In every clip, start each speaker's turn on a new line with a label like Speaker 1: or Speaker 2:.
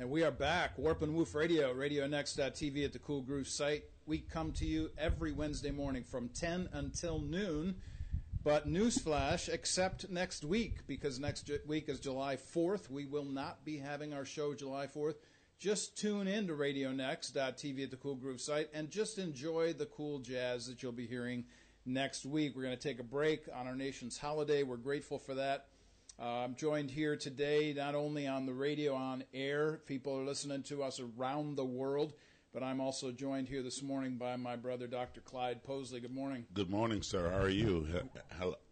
Speaker 1: And we are back. Warp and Woof Radio, RadioNext.tv uh, at the Cool Groove site. We come to you every Wednesday morning from 10 until noon. But newsflash, except next week, because next week is July 4th. We will not be having our show July 4th. Just tune in to RadioNext.tv uh, at the Cool Groove site and just enjoy the cool jazz that you'll be hearing next week. We're going to take a break on our nation's holiday. We're grateful for that. Uh, I'm joined here today not only on the radio on air, people are listening to us around the world, but I'm also joined here this morning by my brother, Dr. Clyde Posley. Good morning.
Speaker 2: Good morning, sir. How are you?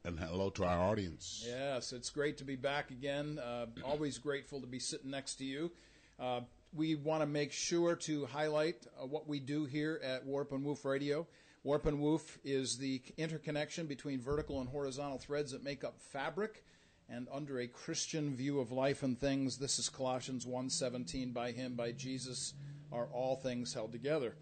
Speaker 2: And hello to our audience.
Speaker 1: Yes, it's great to be back again. Uh, always grateful to be sitting next to you. Uh, we want to make sure to highlight uh, what we do here at Warp and Woof Radio. Warp and Woof is the interconnection between vertical and horizontal threads that make up fabric and under a Christian view of life and things. This is Colossians 1:17 by him by Jesus are all things held together.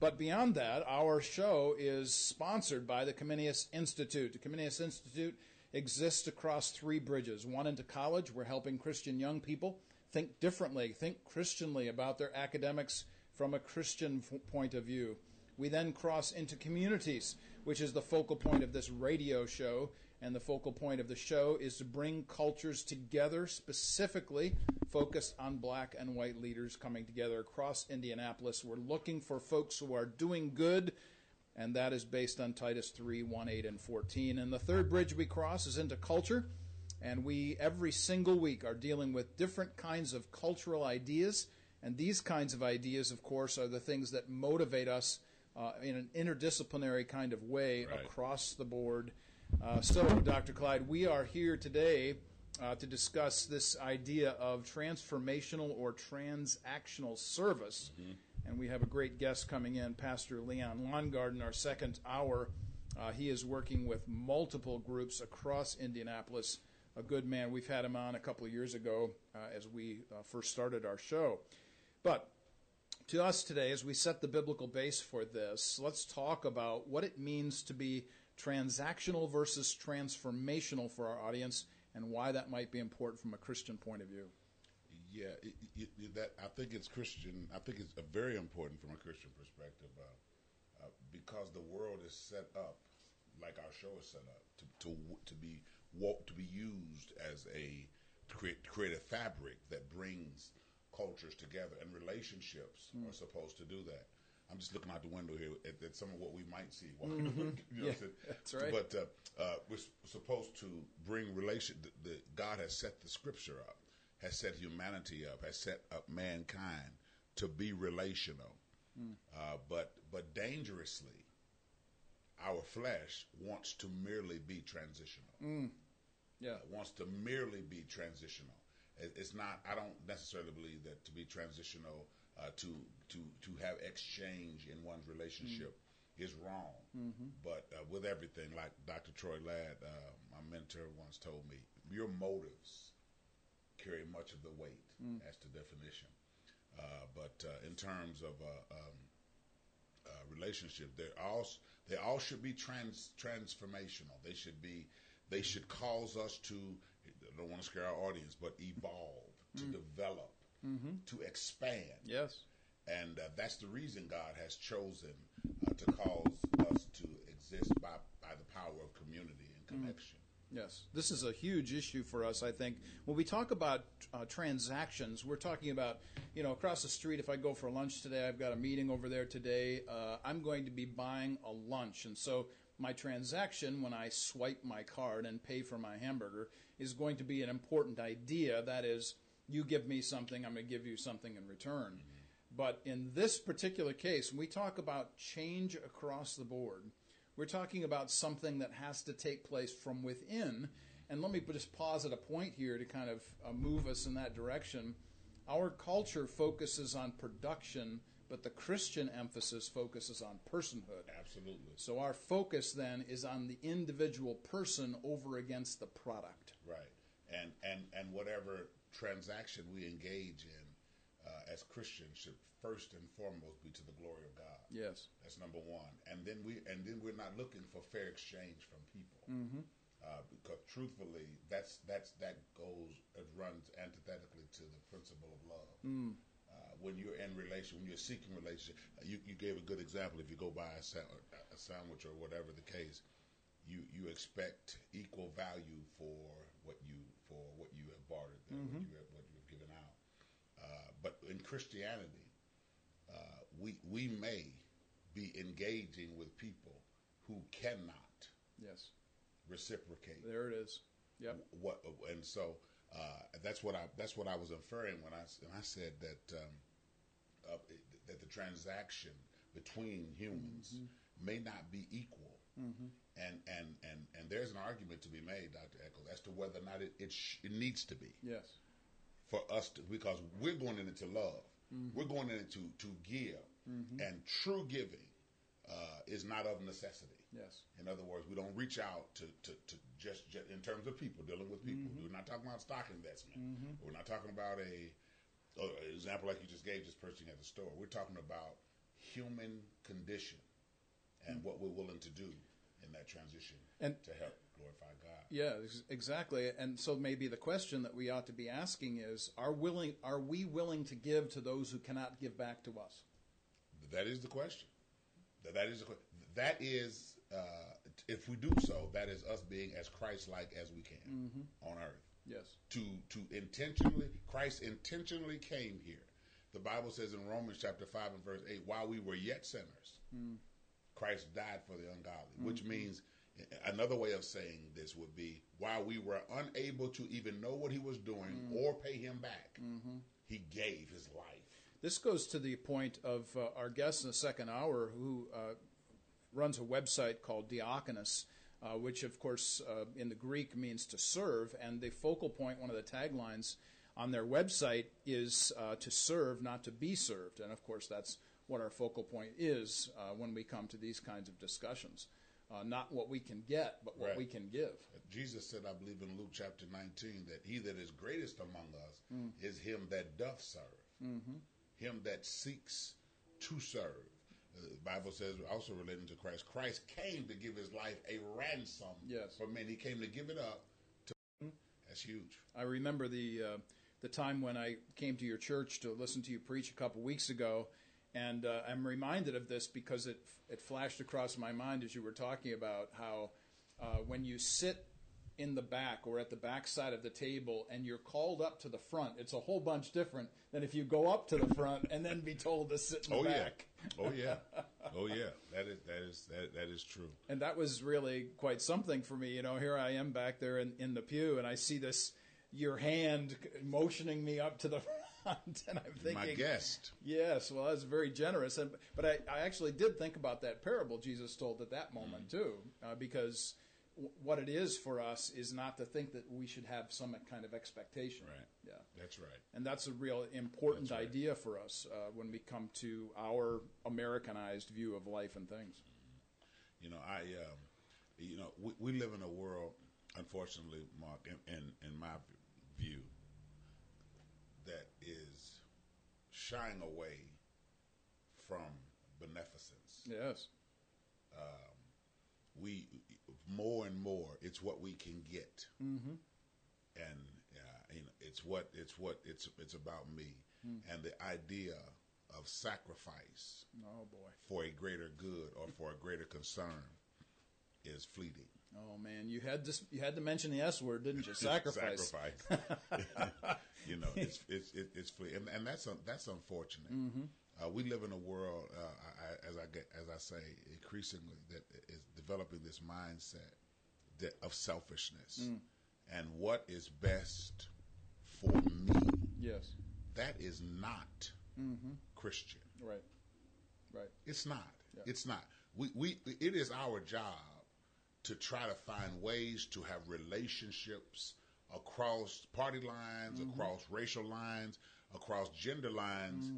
Speaker 1: But beyond that, our show is sponsored by the Comenius Institute. The Comenius Institute exists across three bridges. One into college, we're helping Christian young people think differently, think Christianly about their academics from a Christian point of view. We then cross into communities, which is the focal point of this radio show. And the focal point of the show is to bring cultures together, specifically focused on black and white leaders coming together across Indianapolis. We're looking for folks who are doing good, and that is based on Titus 3 1, 8, and 14. And the third bridge we cross is into culture. And we, every single week, are dealing with different kinds of cultural ideas. And these kinds of ideas, of course, are the things that motivate us uh, in an interdisciplinary kind of way right. across the board. Uh, so, Dr. Clyde, we are here today uh, to discuss this idea of transformational or transactional service. Mm-hmm. And we have a great guest coming in, Pastor Leon Longarden, our second hour. Uh, he is working with multiple groups across Indianapolis. A good man. We've had him on a couple of years ago uh, as we uh, first started our show. But to us today, as we set the biblical base for this, let's talk about what it means to be transactional versus transformational for our audience and why that might be important from a Christian point of view.
Speaker 2: Yeah, it, it, that I think it's Christian. I think it's very important from a Christian perspective uh, uh, because the world is set up like our show is set up to to, to be to be used as a to create, to create a fabric that brings cultures together, and relationships mm. are supposed to do that. I'm just looking out the window here at, at some of what we might see.
Speaker 1: Mm-hmm. you know, yeah, that's right.
Speaker 2: But uh, uh, we're supposed to bring relation. The, the, God has set the Scripture up, has set humanity up, has set up mankind to be relational. Mm. Uh, but but dangerously, our flesh wants to merely be transitional.
Speaker 1: Mm. Yeah,
Speaker 2: wants to merely be transitional it's not. I don't necessarily believe that to be transitional, uh, to to to have exchange in one's relationship mm-hmm. is wrong.
Speaker 1: Mm-hmm.
Speaker 2: But uh, with everything, like Dr. Troy Ladd, uh, my mentor, once told me, your motives carry much of the weight mm. as to definition. Uh, but uh, in terms of uh, um, relationship, they all they all should be trans transformational. They should be they should cause us to, I don't want to scare our audience, but evolve, to mm. develop,
Speaker 1: mm-hmm.
Speaker 2: to expand.
Speaker 1: Yes.
Speaker 2: And uh, that's the reason God has chosen uh, to cause us to exist by, by the power of community and mm. connection. Mm.
Speaker 1: Yes, this is a huge issue for us. I think when we talk about uh, transactions, we're talking about you know across the street. If I go for lunch today, I've got a meeting over there today. Uh, I'm going to be buying a lunch, and so my transaction when I swipe my card and pay for my hamburger is going to be an important idea. That is, you give me something, I'm going to give you something in return. Mm-hmm. But in this particular case, when we talk about change across the board, we're talking about something that has to take place from within. And let me just pause at a point here to kind of uh, move us in that direction. Our culture focuses on production but the Christian emphasis focuses on personhood.
Speaker 2: Absolutely.
Speaker 1: So our focus then is on the individual person over against the product.
Speaker 2: Right. And and and whatever transaction we engage in uh, as Christians should first and foremost be to the glory of God.
Speaker 1: Yes.
Speaker 2: That's number one. And then we and then we're not looking for fair exchange from people.
Speaker 1: Mm-hmm.
Speaker 2: Uh, because truthfully, that's that's that goes it runs antithetically to the principle of love. Uh, when you're in relation, when you're seeking relationship, uh, you, you gave a good example. If you go buy a, sa- a sandwich or whatever the case, you you expect equal value for what you for what you have bartered, there, what you have what you have given out. Uh, but in Christianity, uh, we we may be engaging with people who cannot
Speaker 1: Yes.
Speaker 2: reciprocate
Speaker 1: There it is. Yep.
Speaker 2: what and so uh, that's what I that's what I was inferring when I when I said that um, uh, that the transaction between humans may not be equal, Mm-hmm. and and and and there's an argument to be made, Doctor Eccles, as to whether or not it it, sh- it needs to be
Speaker 1: Yes.
Speaker 2: for us to because we're going into love, mm-hmm. we're going into to give, mm-hmm. and true giving uh, is not of necessity.
Speaker 1: Yes.
Speaker 2: In other words, we don't reach out to, to, to just, just in terms of people dealing with people. We're not talking about stock investment. We're not talking about a, a example like you just gave this person at the store. We're talking about human condition and what we're willing to do in that transition
Speaker 1: And-
Speaker 2: to help glorify God.
Speaker 1: Yeah, exactly. And so maybe the question that we ought to be asking is: Are willing? Are we willing to give to those who cannot give back to us?
Speaker 2: That is the question. That is the, that is uh, if we do so, that is us being as Christ-like as we can on earth.
Speaker 1: Yes.
Speaker 2: to to intentionally Christ intentionally came here. The Bible says in Romans chapter five and verse eight, while we were yet sinners, Christ died for the ungodly. Which means another way of saying this would be while we were unable to even know what he was doing or pay him back, he gave his life.
Speaker 1: This goes to the point of uh, our guest in the second hour, who uh, runs a website called Diakonos, uh, which, of course, uh, in the Greek means to serve. And the focal point, one of the taglines on their website, is uh, to serve, not to be served. And, of course, that's what our focal point is uh, when we come to these kinds of discussions. Uh, not what we can get, but what
Speaker 2: Right.
Speaker 1: we can give.
Speaker 2: Jesus said, I believe in Luke chapter 19, that he that is greatest among us is him that doth serve, him that seeks to serve. Uh, The Bible says, also relating to Christ, Christ came to give his life a ransom
Speaker 1: Yes.
Speaker 2: for men. He came to give it up. To, that's huge.
Speaker 1: I remember the uh, the time when I came to your church to listen to you preach a couple weeks ago, and uh, I'm reminded of this because it it flashed across my mind as you were talking about how uh, when you sit in the back or at the back side of the table and you're called up to the front, it's a whole bunch different than if you go up to the front and then be told to sit in the back.
Speaker 2: Oh
Speaker 1: back.
Speaker 2: yeah, oh yeah, oh yeah. That is that is that that is true.
Speaker 1: and that was really quite something for me. You know, here I am back there in, in the pew, and I see this your hand motioning me up to the and I'm thinking,
Speaker 2: My guest.
Speaker 1: yes, well, that's very generous. And but I, I actually did think about that parable Jesus told at that moment too, uh, because w- what it is for us is not to think that we should have some kind of expectation.
Speaker 2: Right.
Speaker 1: Yeah.
Speaker 2: That's right.
Speaker 1: And that's a real important
Speaker 2: right.
Speaker 1: idea for us uh, when we come to our Americanized view of life and things.
Speaker 2: You know, I, um, you know, we, we live in a world, unfortunately, Mark, in, in, in my view, is shying away from beneficence.
Speaker 1: Yes.
Speaker 2: We more and more, it's what we can get,
Speaker 1: Mm-hmm.
Speaker 2: and uh, you know, it's what it's what it's it's about me, and the idea of sacrifice
Speaker 1: Oh boy.
Speaker 2: for a greater good or for a greater concern is fleeting.
Speaker 1: Oh man, you had to you had to mention the S word, didn't you? Sacrifice.
Speaker 2: Sacrifice. you know, it's it's it, it's fleeting, and, and that's un, that's unfortunate. Uh, we live in a world, uh, I, as I get as I say, increasingly that is developing this mindset that, of selfishness and what is best for me.
Speaker 1: Yes.
Speaker 2: That is not Christian.
Speaker 1: Right. Right.
Speaker 2: It's not.
Speaker 1: Yeah.
Speaker 2: It's not. We, we it is our job to try to find ways to have relationships across party lines, across racial lines, across gender lines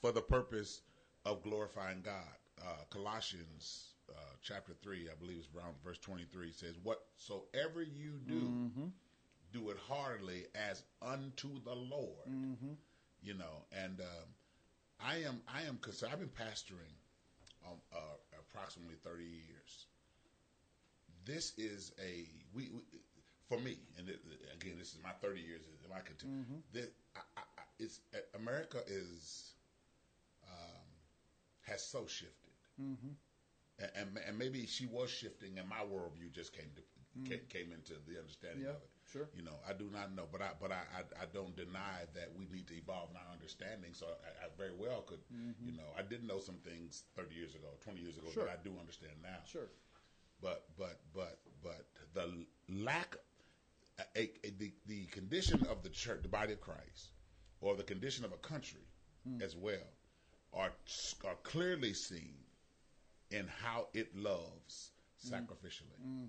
Speaker 2: for the purpose of glorifying God. Uh, Colossians uh, chapter 3, I believe it's around verse 23 says, Whatsoever you do, do it heartily as unto the Lord. You know, and um, I am I am because I've been pastoring um, uh, approximately thirty years. this is a we, we for me, and it, again, this is my 30 years in my country.
Speaker 1: Mm-hmm.
Speaker 2: This, I, I, it's, America is um, has so shifted,
Speaker 1: Mm-hmm.
Speaker 2: and, and and maybe she was shifting, and my worldview just came to came, came into the understanding.
Speaker 1: Yeah,
Speaker 2: of it.
Speaker 1: sure.
Speaker 2: You know, I do not know, but I but I, I, I don't deny that we need to evolve in our understanding. So I, I very well could, you know, I didn't know some things 30 years ago, 20 years ago
Speaker 1: Mm-hmm. Sure.
Speaker 2: that I do understand now
Speaker 1: Sure.
Speaker 2: but but but but the lack a, a, the the condition of the church the body of Christ or the condition of a country hmm. as well are are clearly seen in how it loves hmm. sacrificially hmm.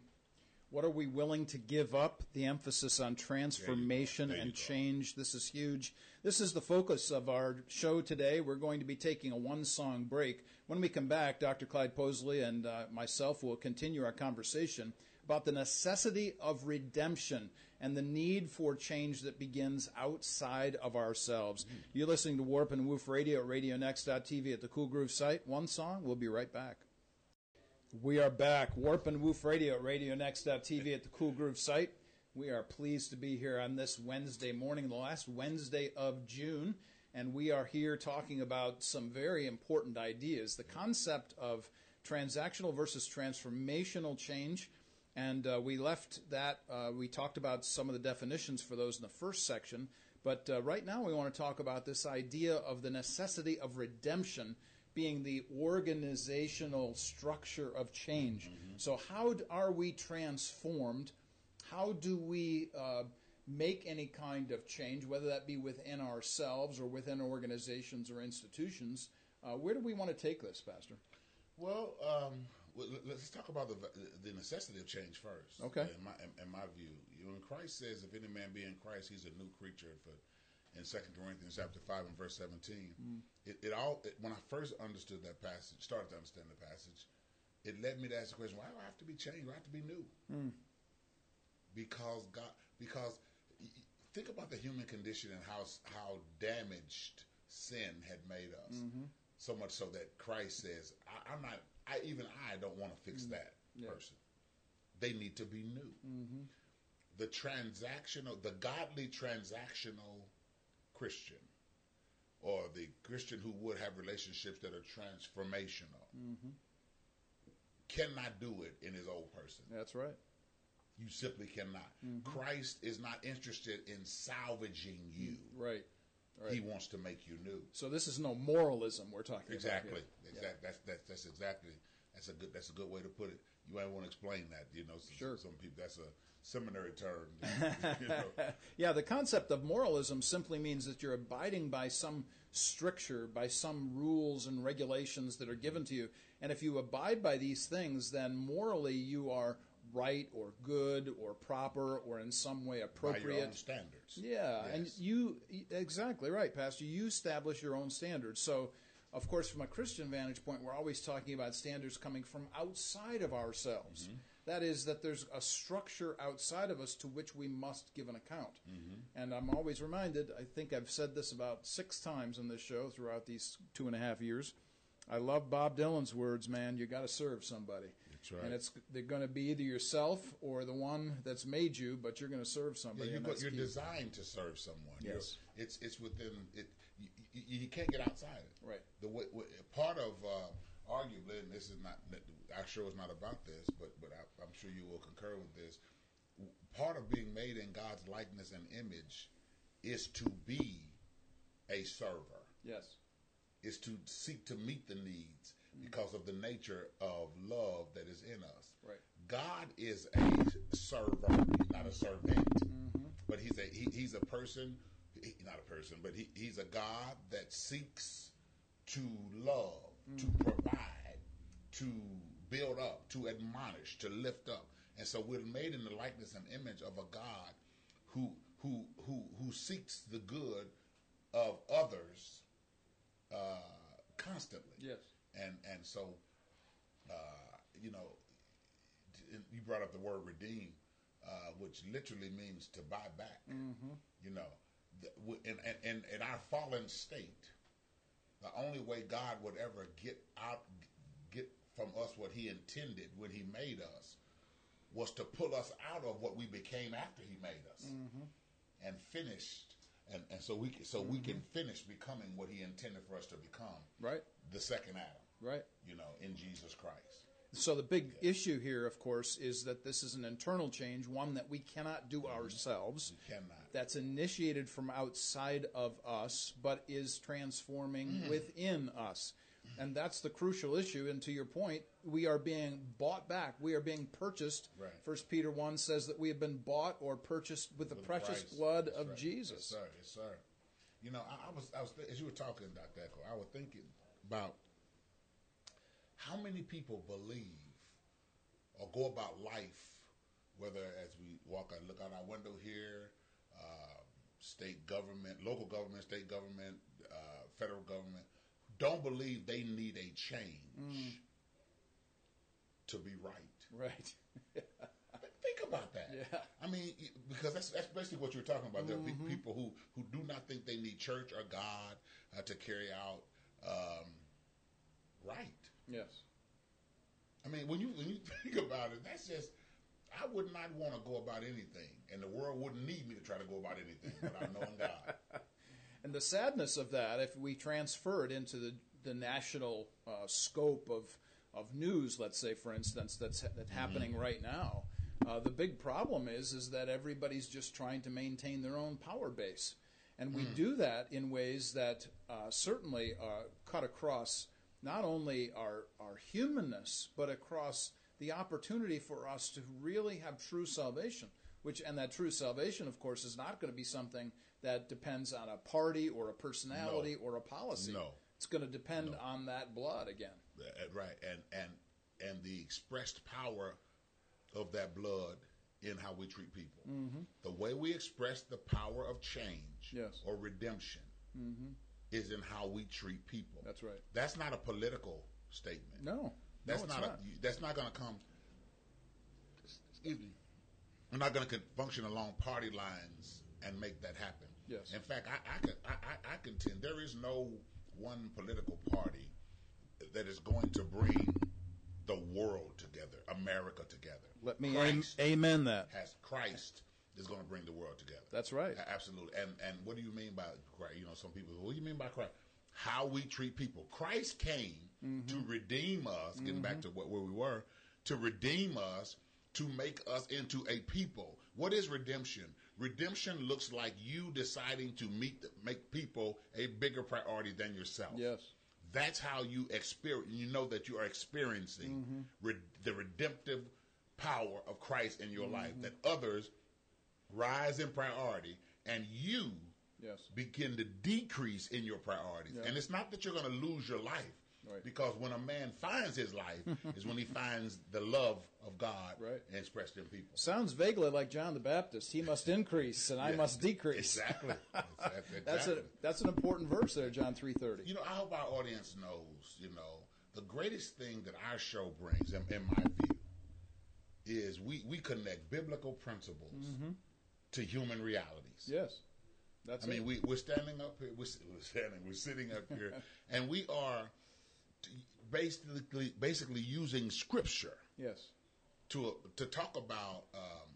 Speaker 1: What are we willing to give up? The emphasis on transformation and change. This is huge. This is the focus of our show today. We're going to be taking a one song break. When we come back, Dr. Clyde Posley and uh, myself will continue our conversation about the necessity of redemption and the need for change that begins outside of ourselves. Mm-hmm. You're listening to Warp and Woof Radio at RadioNext.tv at the Cool Groove site. One song. We'll be right back. We are back. Warp and Woof Radio at RadioNext.tv at the Cool Groove site. We are pleased to be here on this Wednesday morning, the last Wednesday of June, and we are here talking about some very important ideas. The concept of transactional versus transformational change. And uh, we left that, uh, we talked about some of the definitions for those in the first section. But uh, right now we want to talk about this idea of the necessity of redemption being the organizational structure of change. So, how are we transformed? How do we uh, make any kind of change, whether that be within ourselves or within organizations or institutions? Uh, where do we want to take this, Pastor?
Speaker 2: Well, um, well, let- let's talk about the the necessity of change first.
Speaker 1: Okay.
Speaker 2: In my in, my view, you know, when Christ says, "If any man be in Christ, he's a new creature." For in Second Corinthians chapter five and verse seventeen, mm. it, it all it, when I first understood that passage, started to understand the passage, it led me to ask the question: Why do I have to be changed? Why do I have to be new? Mm. Because God, because think about the human condition and how how damaged sin had made us. Mm-hmm. So much so that Christ says, I, "I'm not. I even I don't want to fix mm. that
Speaker 1: Yeah.
Speaker 2: person. They need to be new." Mm-hmm. The transactional, the godly transactional Christian, or the Christian who would have relationships that are transformational, mm-hmm. cannot do it in his old person.
Speaker 1: That's right.
Speaker 2: You simply cannot. Mm-hmm. Christ is not interested in salvaging you.
Speaker 1: Right. Right.
Speaker 2: He wants to make you new.
Speaker 1: so this is no moralism we're talking
Speaker 2: Exactly.
Speaker 1: about. here.
Speaker 2: Exactly. That's, that's that's exactly that's a good that's a good way to put it. You might want to explain that. You know, some,
Speaker 1: Sure.
Speaker 2: some people that's a seminary term. you know.
Speaker 1: Yeah, the concept of moralism simply means that you're abiding by some stricture, by some rules and regulations that are given to you. And if you abide by these things, then morally you are right or good or proper or in some way appropriate.
Speaker 2: standards.
Speaker 1: Yeah, and you exactly right, Pastor. You establish your own standards. So, of course, from a Christian vantage point, we're always talking about standards coming from outside of ourselves. That is, that there's a structure outside of us to which we must give an account. And I'm always reminded. I think I've said this about six times on this show throughout these two and a half years. I love Bob Dylan's words, man. You got to serve somebody.
Speaker 2: That's right.
Speaker 1: And it's they're going to be either yourself or the one that's made you, but you're going to serve
Speaker 2: Yeah,
Speaker 1: somebody.
Speaker 2: you go, you're
Speaker 1: key.
Speaker 2: designed to serve someone. You're-
Speaker 1: Yes.
Speaker 2: it's it's within it. You, you, you can't get outside it.
Speaker 1: Right.
Speaker 2: The way, way- part of uh, arguably, and this is not our show is not about this, but but I, I'm sure you will concur with this. Part of being made in God's likeness and image is to be a server.
Speaker 1: Yes.
Speaker 2: Is to seek to meet the needs because of the nature of love that is in us.
Speaker 1: Right.
Speaker 2: God is a server, not a servant, but he's a he, he's a person, he, not a person, but he, he's a God that seeks to love, to provide, to build up, to admonish, to lift up, and so we're made in the likeness and image of a God who who who who seeks the good of others uh, constantly
Speaker 1: Yes.
Speaker 2: And and so uh, you know you brought up the word redeem uh, which literally means to buy back. You know the, in, in, in, our fallen state the only way god would ever get out get from us what he intended when he made us was to pull us out of what we became after He made us,
Speaker 1: Mm-hmm.
Speaker 2: and finished, and, and so we so we can finish becoming what He intended for us to become,
Speaker 1: Right.
Speaker 2: the second Adam,
Speaker 1: Right.
Speaker 2: you know, in Jesus Christ.
Speaker 1: So the big issue here, of course, is that this is an internal change, one that we cannot do mm-hmm. ourselves.
Speaker 2: We cannot.
Speaker 1: That's initiated from outside of us, but is transforming mm-hmm. within us. And that's the crucial issue. And to your point, we are being bought back. We are being purchased.
Speaker 2: Right.
Speaker 1: First Peter 1 says that we have been bought or purchased with the
Speaker 2: With
Speaker 1: precious blood
Speaker 2: That's
Speaker 1: of
Speaker 2: right.
Speaker 1: Jesus.
Speaker 2: Yes, sir. Yes, sir. You know, I, I was, I was, as you were talking, Dr. Eckel, I was thinking about how many people believe or go about life, whether as we walk and look out our window here, uh, state government, local government, state government, uh, federal government, don't believe they need a change to be right.
Speaker 1: Right.
Speaker 2: Think about that.
Speaker 1: Yeah.
Speaker 2: I mean, because that's that's basically what you're talking about. There are pe- people who who do not think they need church or God uh, to carry out um, right.
Speaker 1: Yes.
Speaker 2: I mean, when you when you think about it, that's just. I would not want to go about anything, and the world wouldn't need me to try to go about anything without knowing God.
Speaker 1: And the sadness of that, if we transfer it into the, the national uh, scope of, of news, let's say, for instance, that's, that's happening right now, uh, the big problem is is that everybody's just trying to maintain their own power base, and we do that in ways that uh, certainly uh, cut across not only our our humanness, but across the opportunity for us to really have true salvation. Which and that true salvation, of course, is not going to be something that depends on a party or a personality or a policy.
Speaker 2: No.
Speaker 1: It's going to depend on that blood again.
Speaker 2: Right, and and and the expressed power of that blood in how we treat people. Mm-hmm. The way we express the power of change
Speaker 1: Yes.
Speaker 2: or redemption mm-hmm. Is in how we treat people.
Speaker 1: That's right.
Speaker 2: That's not a political statement.
Speaker 1: No,
Speaker 2: That's
Speaker 1: no,
Speaker 2: not,
Speaker 1: not.
Speaker 2: a. That's not going to come. Excuse me. We're not going to function along party lines and make that happen.
Speaker 1: Yes.
Speaker 2: In fact, I, I, can, I, I, contend there is no one political party that is going to bring the world together, America together.
Speaker 1: Let me am- amen that.
Speaker 2: has Christ is going to bring the world together.
Speaker 1: That's right.
Speaker 2: Absolutely. And and what do you mean by Christ? You know, some people. What do you mean by Christ? How we treat people. Christ came
Speaker 1: Mm-hmm.
Speaker 2: to redeem us. Getting back to what, where we were, to redeem us, to make us into a people. What is redemption? Redemption looks like you deciding to meet make people a bigger priority than yourself.
Speaker 1: Yes.
Speaker 2: That's how you experience. You know that you are experiencing
Speaker 1: Mm-hmm.
Speaker 2: re- the redemptive power of Christ in your
Speaker 1: Mm-hmm.
Speaker 2: life. That others rise in priority, and you
Speaker 1: Yes.
Speaker 2: begin to decrease in your priorities.
Speaker 1: Yeah.
Speaker 2: And it's not that you're going to lose your life,
Speaker 1: Right.
Speaker 2: because when a man finds his life, is when he finds the love of God
Speaker 1: Right.
Speaker 2: expressed in people.
Speaker 1: Sounds vaguely like John the Baptist. He must increase, and I must decrease.
Speaker 2: Exactly. That's,
Speaker 1: That's a that's an important verse there, John three thirty.
Speaker 2: You know, I hope our audience knows, you know, the greatest thing that our show brings, in, in my view, is we, we connect biblical principles mm-hmm. To human realities.
Speaker 1: Yes, that's.
Speaker 2: I mean,
Speaker 1: it.
Speaker 2: we, we're standing up here, we're, we're standing, we're sitting up here, and we are basically, basically using scripture
Speaker 1: yes,
Speaker 2: to, to talk about um,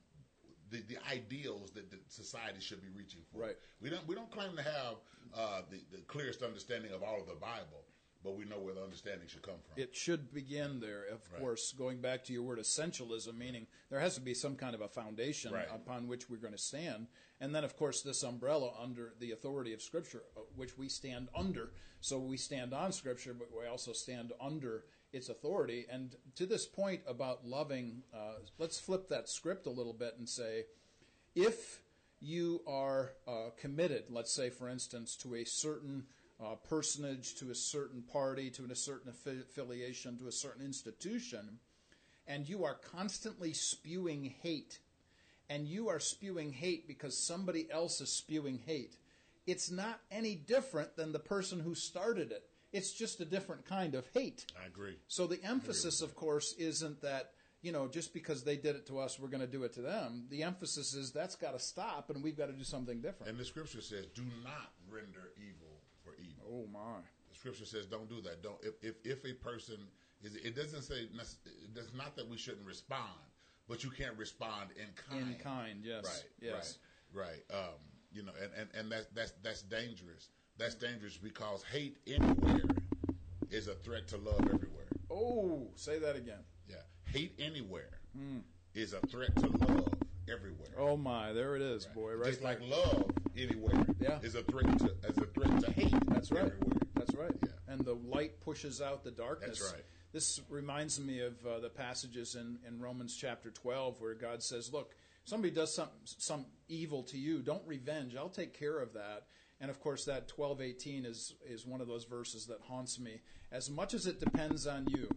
Speaker 2: the, the ideals that the society should be reaching for.
Speaker 1: Right.
Speaker 2: We don't we don't claim to have uh, the, the clearest understanding of all of the Bible, but we know where the understanding should come from.
Speaker 1: it should begin there. Of
Speaker 2: Right.
Speaker 1: course, going back to your word essentialism, meaning there has to be some kind of a foundation
Speaker 2: Right.
Speaker 1: upon which we're going to stand, and then of course this umbrella under the authority of Scripture, uh, which we stand under. So we stand on Scripture, but we also stand under its authority. And to this point about loving, uh, let's flip that script a little bit and say, if you are uh, committed, let's say, for instance, to a certain uh, personage, to a certain party, to a certain affi- affiliation, to a certain institution, and you are constantly spewing hate, and you are spewing hate because somebody else is spewing hate, it's not any different than the person who started it. It's just a different kind of hate.
Speaker 2: I agree.
Speaker 1: So the emphasis, of course, isn't that you know just because they did it to us, we're going to do it to them. The emphasis is that's got to stop, and we've got to do something different.
Speaker 2: And the scripture says, "Do not render evil evil."
Speaker 1: Oh my!
Speaker 2: The scripture says, "Don't do that." Don't if if, if a person is, it doesn't say does not that we shouldn't respond, but you can't respond in kind.
Speaker 1: In kind, yes.
Speaker 2: Right.
Speaker 1: Yes.
Speaker 2: Right. Right. Um, you know, and, and, and that's that's that's dangerous. That's dangerous because hate anywhere is a threat to love everywhere.
Speaker 1: Oh, say that again.
Speaker 2: Yeah. Hate anywhere is a threat to love everywhere.
Speaker 1: Oh my, there it is, boy. Right.
Speaker 2: Just like love anywhere
Speaker 1: Yeah.
Speaker 2: is a threat to as a threat to hate.
Speaker 1: That's right.
Speaker 2: Everywhere.
Speaker 1: That's right.
Speaker 2: Yeah.
Speaker 1: And the light pushes out the darkness.
Speaker 2: That's right.
Speaker 1: This reminds me of uh, the passages in, in Romans chapter 12 where God says, Look, somebody does some, some evil to you, don't revenge. I'll take care of that. And of course, that 12:18 is, is one of those verses that haunts me. As much as it depends on you,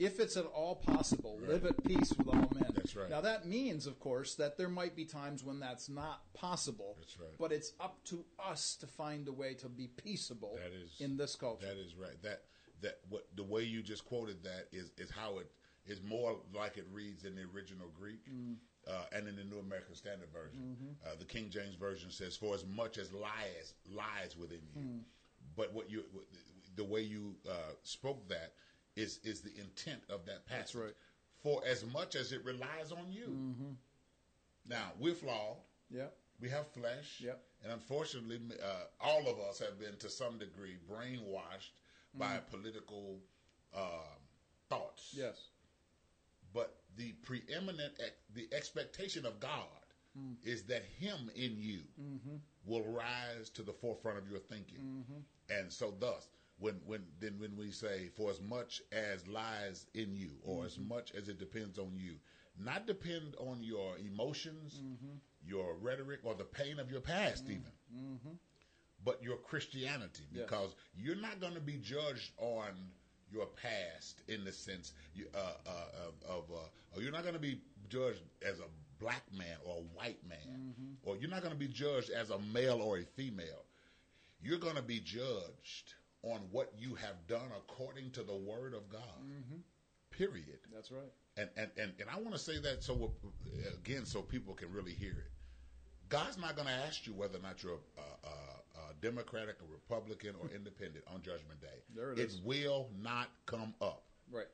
Speaker 1: if it's at all possible, live at peace with all men.
Speaker 2: That's right.
Speaker 1: Now, that means, of course, that there might be times when that's not possible.
Speaker 2: That's right.
Speaker 1: But it's up to us to find a way to be peaceable
Speaker 2: That is
Speaker 1: in this culture.
Speaker 2: That is right. That that what the way you just quoted that is is how it is more like it reads in the original Greek.
Speaker 1: Mm.
Speaker 2: Uh, and in the New American Standard Version,
Speaker 1: Mm-hmm.
Speaker 2: uh, the King James Version says, "For as much as lies lies within you,"
Speaker 1: Hmm.
Speaker 2: but what you the way you uh, spoke that is is the intent of that passage.
Speaker 1: right.
Speaker 2: For as much as it relies on you.
Speaker 1: Mm-hmm.
Speaker 2: Now we're flawed.
Speaker 1: yeah.
Speaker 2: We have flesh.
Speaker 1: Yep.
Speaker 2: And unfortunately, uh, all of us have been to some degree brainwashed by
Speaker 1: Mm.
Speaker 2: political uh, thoughts.
Speaker 1: Yes.
Speaker 2: But the preeminent, the expectation of God
Speaker 1: Mm.
Speaker 2: is that Him in you
Speaker 1: Mm-hmm.
Speaker 2: will rise to the forefront of your thinking. And so, thus, when when then when we say, "For as much as lies in you, or as
Speaker 1: Mm-hmm.
Speaker 2: much as it depends on you," not depend on your emotions,
Speaker 1: Mm-hmm.
Speaker 2: your rhetoric, or the pain of your past, even but your Christianity, because you're not going to be judged on your past in the sense you, uh, uh, of, of uh, you're not going to be judged as a black man or a white man, or you're not going to be judged as a male or a female. You're going to be judged on what you have done according to the Word of God. Period.
Speaker 1: That's right.
Speaker 2: And and and, and I want to say that so uh, again, so people can really hear it. God's not going to ask you whether or not you're a, a, a Democratic, or Republican, or Independent on Judgment Day.
Speaker 1: There it is.
Speaker 2: will not come up
Speaker 1: Right.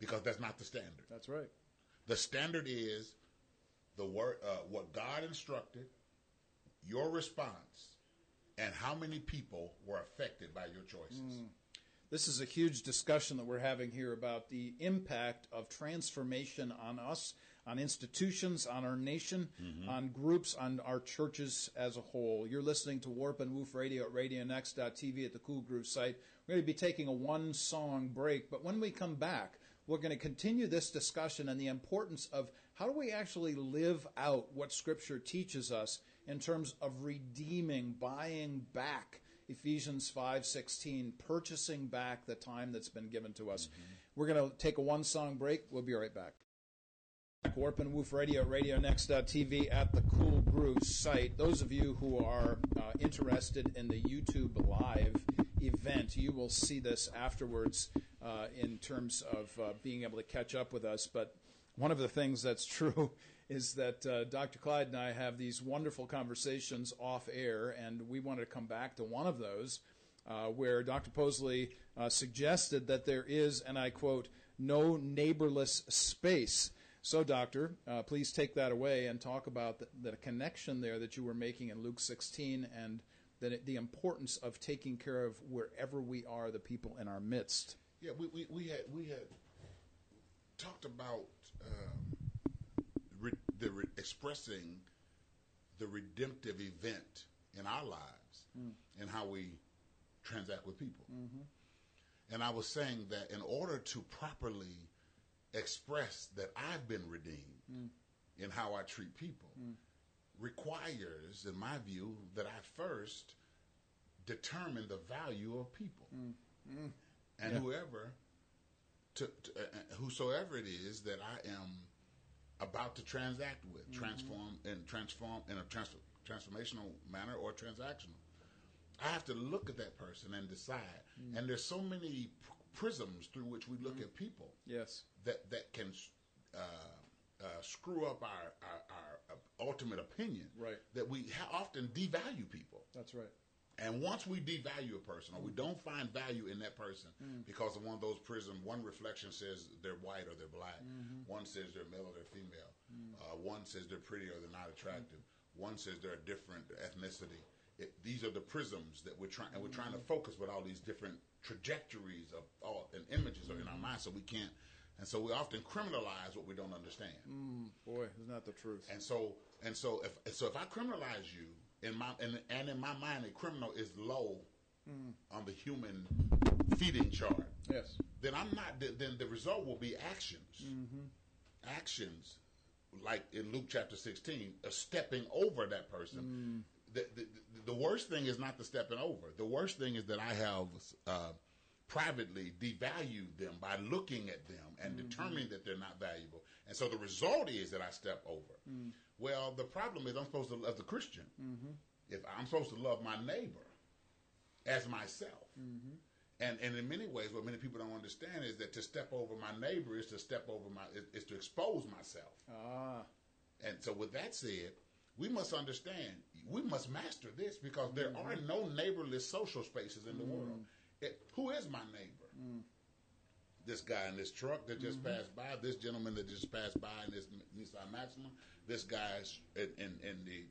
Speaker 2: because that's not the standard.
Speaker 1: That's right.
Speaker 2: The standard is the word, uh, what God instructed, your response, and how many people were affected by your choices. Mm.
Speaker 1: This is a huge discussion that we're having here about the impact of transformation on us, on institutions, on our nation, mm-hmm. on groups, on our churches as a whole. You're listening to Warp and Woof Radio at RadioNext.tv at the Cool Groove site. We're going to be taking a one song break, but when we come back, we're going to continue this discussion and the importance of how do we actually live out what Scripture teaches us in terms of redeeming, buying back Ephesians 5:16, purchasing back the time that's been given to us. We're going to take a one song break. We'll be right back. Warp and Woof Radio, RadioNext.tv at the Cool Groove site. Those of you who are uh, interested in the YouTube Live event, you will see this afterwards uh, in terms of uh, being able to catch up with us. But one of the things that's true is that uh, Dr. Clyde and I have these wonderful conversations off air, and we wanted to come back to one of those uh, where Dr. Posley uh, suggested that there is, and I quote, no neighborless space. So, Doctor, uh, please take that away and talk about the, the connection there that you were making in Luke 16 and the, the importance of taking care of wherever we are, the people in our midst.
Speaker 2: Yeah, we, we, we had we had talked about um, re, the re, expressing the redemptive event in our lives mm. and how we transact with people. Mm-hmm. And I was saying that in order to properly express that I've been redeemed mm. in how I treat people mm. requires, in my view, that I first determine the value of people. And whoever, to, to, uh, uh, whosoever it is that I am about to transact with, transform and transform in a trans- transformational manner or transactional. I have to look at that person and decide. And there's so many pr- prisms through which we look at people
Speaker 1: Yes.
Speaker 2: that that can uh, uh, screw up our, our, our ultimate opinion.
Speaker 1: Right.
Speaker 2: That we ha- often devalue people,
Speaker 1: That's right.
Speaker 2: And once we devalue a person or we mm. don't find value in that person mm. because of one of those prisms, one reflection says they're white or they're black, mm-hmm. one says they're male or they're female, mm. uh, one says they're pretty or they're not attractive, one says they're a different ethnicity. It, these are the prisms that we're trying, and we're trying to focus with all these different trajectories of thought and images are in our mind, so we can't. And so we often criminalize what we don't understand.
Speaker 1: Boy, isn't that the truth?
Speaker 2: And so and so if so if I criminalize you in my and, and in my mind a criminal is low mm. on the human feeding chart,
Speaker 1: Yes.
Speaker 2: then I'm not then the result will be actions. Mm-hmm. Actions like in Luke chapter 16, of stepping over that person. Mm. The, the, the worst thing is not the stepping over. The worst thing is that I have uh, privately devalued them by looking at them and mm-hmm. determining that they're not valuable. And so the result is that I step over. Mm. Well, the problem is I'm supposed to as a Christian. Mm-hmm. If I'm supposed to love my neighbor as myself. Mm-hmm. And and in many ways, what many people don't understand is that to step over my neighbor is to step over my is, is to expose myself.
Speaker 1: Ah,
Speaker 2: And so, with that said, we must understand we must master this because there mm-hmm. are no neighborless social spaces in the world. It, who is my neighbor? Mm. This guy in this truck that just passed by, this gentleman that just passed by in this Nissan uh, Maxima, this guy in, in, in the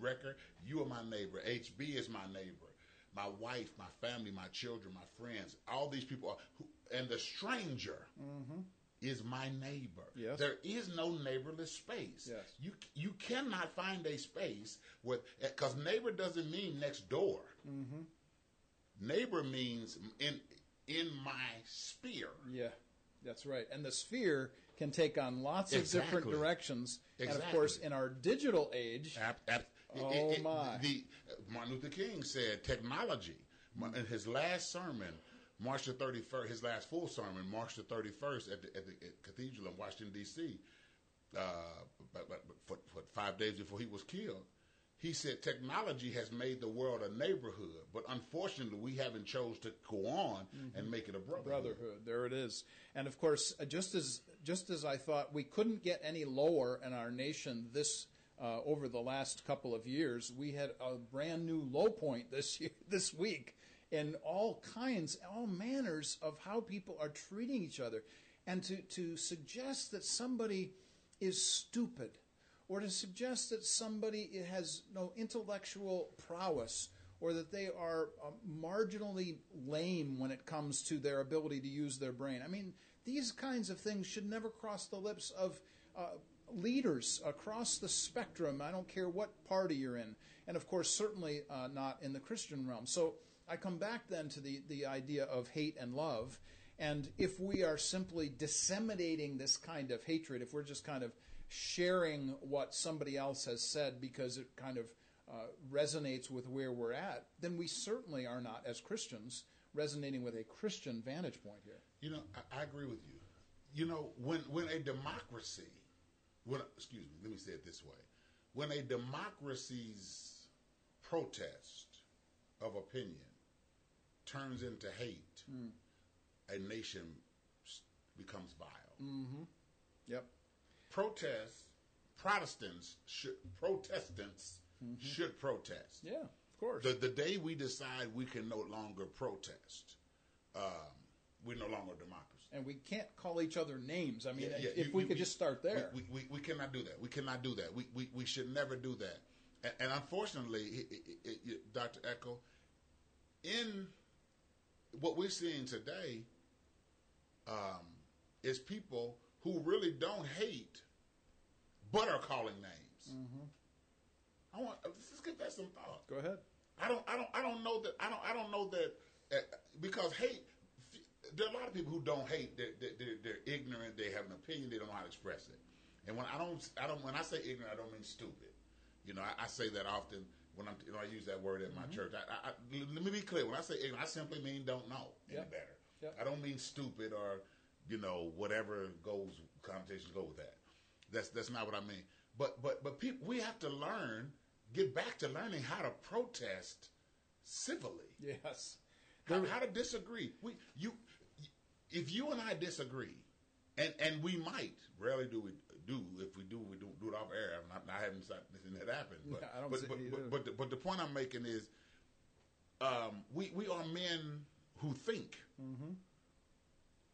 Speaker 2: record. You are my neighbor. HB is my neighbor. My wife, my family, my children, my friends. All these people are, who, and the stranger mm-hmm. is my neighbor.
Speaker 1: Yes.
Speaker 2: There is no neighborless space.
Speaker 1: Yes.
Speaker 2: You you cannot find a space with eh, because neighbor doesn't mean next door. Mm-hmm. Neighbor means in in my sphere.
Speaker 1: yeah, that's right. And the sphere can take on lots of different
Speaker 2: Exactly.
Speaker 1: directions. And of course, in our digital age,
Speaker 2: Ab- ab-
Speaker 1: Oh, my.
Speaker 2: The Martin Luther King said technology in his last sermon, March the thirty first. His last full sermon, March the thirty first, at the, at the at Cathedral in Washington D.C. Uh, but, but, but for, for five days before he was killed, he said technology has made the world a neighborhood, but unfortunately, we haven't chose to go on and make it a brotherhood.
Speaker 1: brotherhood. There it is. And of course, uh, just as just as I thought we couldn't get any lower in our nation this uh, over the last couple of years, we had a brand new low point this year, this week in all kinds, all manners of how people are treating each other, and to to suggest that somebody is stupid. Or to suggest that somebody has no intellectual prowess or that they are um, marginally lame when it comes to their ability to use their brain. I mean, these kinds of things should never cross the lips of uh, leaders across the spectrum. I don't care what party you're in. And of course, certainly uh, not in the Christian realm. So I come back then to the, the idea of hate and love. And if we are simply disseminating this kind of hatred, if we're just kind of sharing what somebody else has said because it kind of uh, resonates with where we're at, then we certainly are not, as Christians, resonating with a Christian vantage point here.
Speaker 2: You know, I, I agree with you. You know, when when a democracy, when excuse me, let me say it this way: when a democracy's protest of opinion turns into hate, a nation becomes vile.
Speaker 1: Yep.
Speaker 2: Protests, Protestants should Protestants should protest.
Speaker 1: Yeah, of course.
Speaker 2: The the day we decide we can no longer protest, um, we're no longer a democracy.
Speaker 1: and we can't call each other names. I mean,
Speaker 2: Yeah, yeah,
Speaker 1: if
Speaker 2: you-
Speaker 1: we
Speaker 2: you-
Speaker 1: could
Speaker 2: you-
Speaker 1: just start there.
Speaker 2: We, we, we cannot do that. We cannot do that. We, we, we should never do that. And, and unfortunately, it, it, it- Dr. Eckel, in what we're seeing today, um, is people who really don't hate, but are calling names.
Speaker 1: Mm-hmm.
Speaker 2: I want let's just give that some thought.
Speaker 1: Go ahead.
Speaker 2: I don't, I don't, I don't know that. I don't, I don't know that uh, because hate. There are a lot of people who don't hate. They're, they're, they're ignorant. They have an opinion. They don't know how to express it. And when I don't, I don't. When I say ignorant, I don't mean stupid. You know, I, I say that often when I'm. You know, I use that word at my church. I, I, I, let me be clear. When I say ignorant, I simply mean don't know any
Speaker 1: Yep.
Speaker 2: better.
Speaker 1: Yep.
Speaker 2: I don't mean stupid or you know whatever goes connotations go with that. That's that's not what I mean. But but but people, we have to learn, get back to learning how to protest civilly.
Speaker 1: Yes.
Speaker 2: How, how to disagree. We you if you and I disagree, and and we might rarely do we do if we do we do, do it off air. I'm not, I haven't seen that happen. But
Speaker 1: Yeah, I don't
Speaker 2: but
Speaker 1: see
Speaker 2: but, but, but, the, but the point I'm making is. um, we we are men who think.
Speaker 1: Mm-hmm.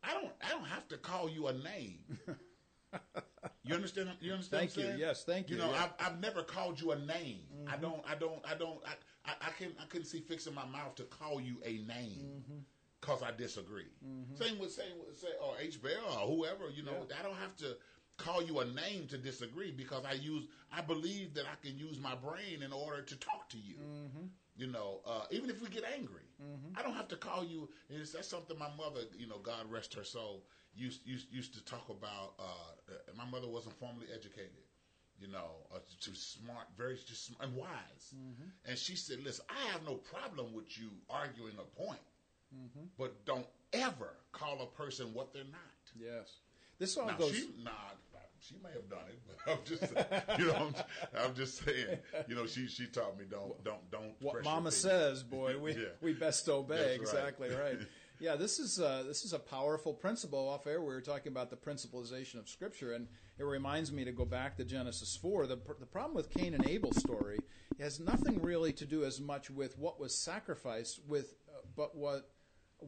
Speaker 2: I don't I don't have to call you a name. you understand? You understand?
Speaker 1: Thank you. Yes, thank you.
Speaker 2: You know,
Speaker 1: Yeah.
Speaker 2: I've, I've never called you a name. I
Speaker 1: Mm-hmm.
Speaker 2: don't. I don't. I don't. I, I, I can I couldn't see fixing my mouth to call you a name
Speaker 1: Mm-hmm.
Speaker 2: because I disagree. Same with same with say or H Bear or whoever. You know, I don't have to call you a name to disagree because I use I believe that I can use my brain in order to talk to you. You know, uh, even if we get angry, I don't have to call you. And it's, that's something my mother, you know, God rest her soul, used used, used to talk about. Uh, my mother wasn't formally educated, you know, uh, too smart, very just sm- and wise. And she said, "Listen, I have no problem with you arguing a point, but don't ever call a person what they're not."
Speaker 1: Yes. This all
Speaker 2: Now
Speaker 1: goes.
Speaker 2: she, nah, she may have done it, but I'm just, you know, I'm, I'm just saying, you know, she she taught me don't don't don't.
Speaker 1: what Mama says, boy, we
Speaker 2: Yeah.
Speaker 1: we best obey.
Speaker 2: Right.
Speaker 1: exactly right. Yeah, this is uh, this is a powerful principle. Off air, we were talking about the principalization of Scripture, and it reminds me to go back to Genesis four. The the problem with Cain and Abel story has nothing really to do as much with what was sacrificed, with uh, but what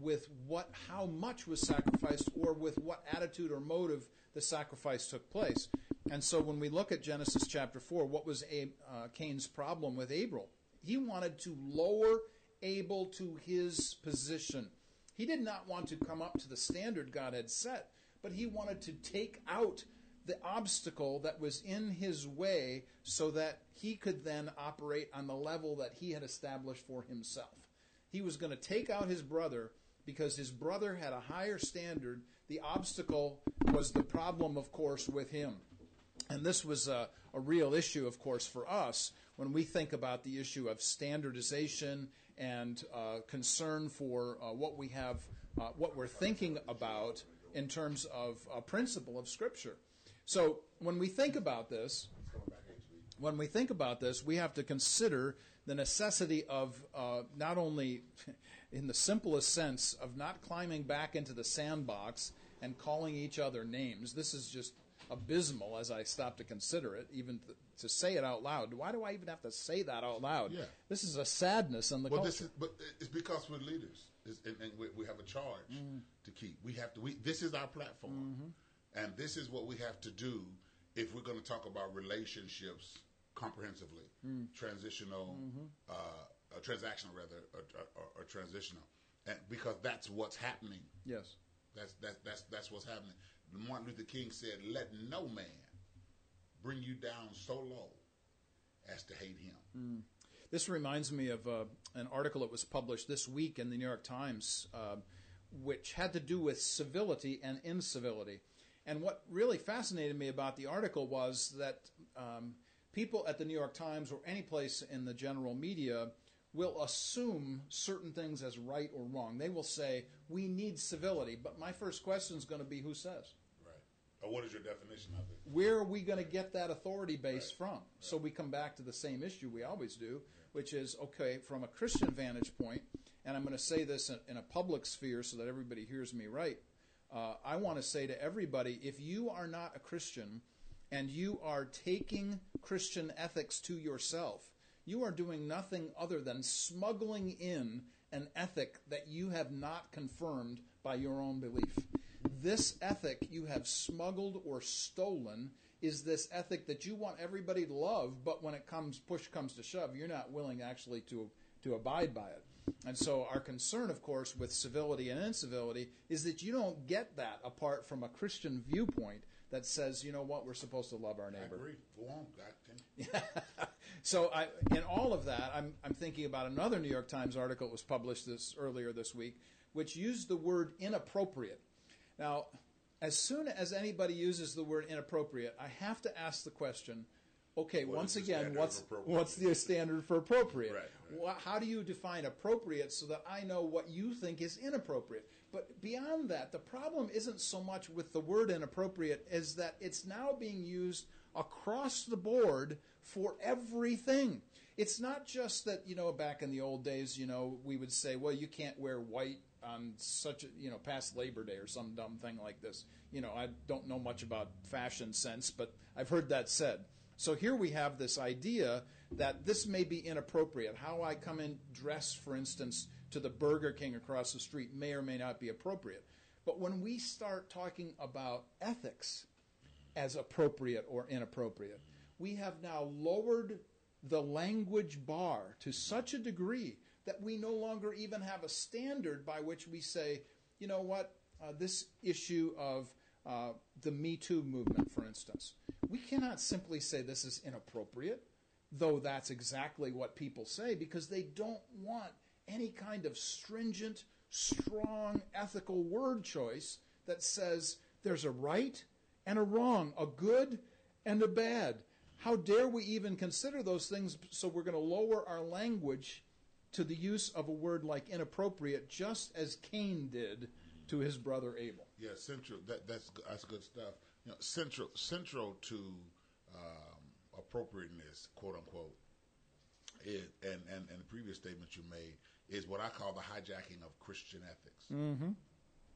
Speaker 1: with what how much was sacrificed or with what attitude or motive the sacrifice took place. And so when we look at Genesis chapter 4, what was uh, Cain's problem with Abel? He wanted to lower Abel to his position. He did not want to come up to the standard God had set, but he wanted to take out the obstacle that was in his way so that he could then operate on the level that he had established for himself. He was going to take out his brother because his brother had a higher standard. The obstacle was the problem, of course, with him. And this was a, a real issue, of course, for us when we think about the issue of standardization and uh, concern for uh, what we have, uh, what we're thinking about in terms of a principle of Scripture. So when we think about this, when we think about this, we have to consider the necessity of uh, not only, in the simplest sense, of not climbing back into the sandbox and calling each other names. This is just abysmal as I stop to consider it, even th- to say it out loud. Why do I even have to say that out loud?
Speaker 2: Yeah.
Speaker 1: This is a sadness in the
Speaker 2: Well,
Speaker 1: culture.
Speaker 2: this is, but it's because we're leaders, it's, and, and we, we have a charge
Speaker 1: Mm-hmm.
Speaker 2: to keep. We have to. We, this is our platform, and this is what we have to do if we're going to talk about relationships comprehensively,
Speaker 1: Mm.
Speaker 2: transitional,
Speaker 1: Mm-hmm.
Speaker 2: uh, uh, transactional rather, or, or, or transitional, and because that's what's happening.
Speaker 1: yes.
Speaker 2: That's that's that's that's what's happening. Martin Luther King said, "Let no man bring you down so low as to hate him."
Speaker 1: This reminds me of uh, an article that was published this week in the New York Times, uh, which had to do with civility and incivility. And what really fascinated me about the article was that um, people at the New York Times or any place in the general media will assume certain things as right or wrong. They will say, we need civility. But my first question is going to be, who says?
Speaker 2: Right. Or what is your definition of it?
Speaker 1: where are we going to get that authority base from? So we come back to the same issue we always do, which is okay, from a Christian vantage point, and I'm going to say this in, in a public sphere so that everybody hears me right. Uh, I want to say to everybody if you are not a Christian and you are taking Christian ethics to yourself, you are doing nothing other than smuggling in an ethic that you have not confirmed by your own belief. This ethic you have smuggled or stolen is this ethic that you want everybody to love, but when it comes push comes to shove, you're not willing actually to to abide by it. And so our concern, of course, with civility and incivility is that you don't get that apart from a Christian viewpoint that says, you know what, we're supposed to love our
Speaker 2: I
Speaker 1: neighbor.
Speaker 2: agree. Go on, God.
Speaker 1: So I, in all of that, I'm, I'm thinking about another New York Times article that was published this earlier this week, which used the word inappropriate. Now, as soon as anybody uses the word inappropriate, I have to ask the question, okay,
Speaker 2: What
Speaker 1: once again, what's what's the standard for appropriate?
Speaker 2: Right,
Speaker 1: Wha- How do you define appropriate so that I know what you think is inappropriate? But beyond that, the problem isn't so much with the word inappropriate as that it's now being used across the board for everything. It's not just that, you know, back in the old days, you know, we would say, well, you can't wear white on such a, you know, past Labor Day or some dumb thing like this. You know, I don't know much about fashion sense, but I've heard that said. So here we have this idea that this may be inappropriate. How I come in dressed, for instance, to the Burger King across the street may or may not be appropriate. But when we start talking about ethics as appropriate or inappropriate, we have now lowered the language bar to such a degree that we no longer even have a standard by which we say, you know what, uh, this issue of uh, the Me Too movement, for instance, we cannot simply say this is inappropriate, though that's exactly what people say, because they don't want any kind of stringent, strong, ethical word choice that says there's a right and a wrong, a good and a bad. How dare we even consider those things? So we're going to lower our language to the use of a word like inappropriate, just as Cain did to his brother Abel.
Speaker 2: Yeah, central. That, that's that's good stuff. You know, central central to um, appropriateness, quote unquote, is, and, and and the previous statement you made is what I call the hijacking of Christian ethics.
Speaker 1: Mm-hmm.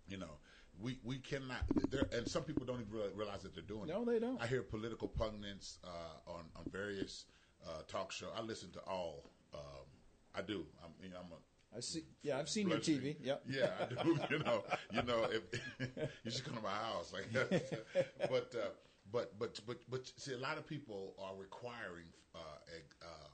Speaker 2: You know, we we cannot. There, and some people don't even realize that they're doing
Speaker 1: No,
Speaker 2: it.
Speaker 1: they don't.
Speaker 2: I hear political pundits uh, on on various uh, talk show. I listen to all. Um, I do. I'm, you know, I'm a
Speaker 1: I see. Yeah, I've seen your. TV. Yep.
Speaker 2: Yeah, I do. you know, you know, if you should come to my house, like that. but uh, but but but but see, a lot of people are requiring uh, a, um,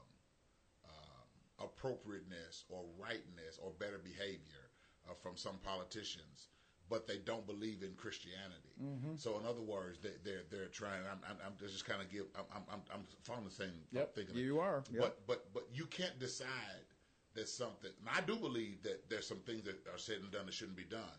Speaker 2: um, appropriateness or rightness or better behavior uh, from some politicians. But they don't believe in Christianity.
Speaker 1: Mm-hmm.
Speaker 2: So, in other words, they, they're they're trying. I'm, I'm, I'm just kind of give. I'm, I'm I'm following the same.
Speaker 1: Yep,
Speaker 2: thinking
Speaker 1: you are, yep.
Speaker 2: But but but you can't decide that something. And I do believe that there's some things that are said and done that shouldn't be done.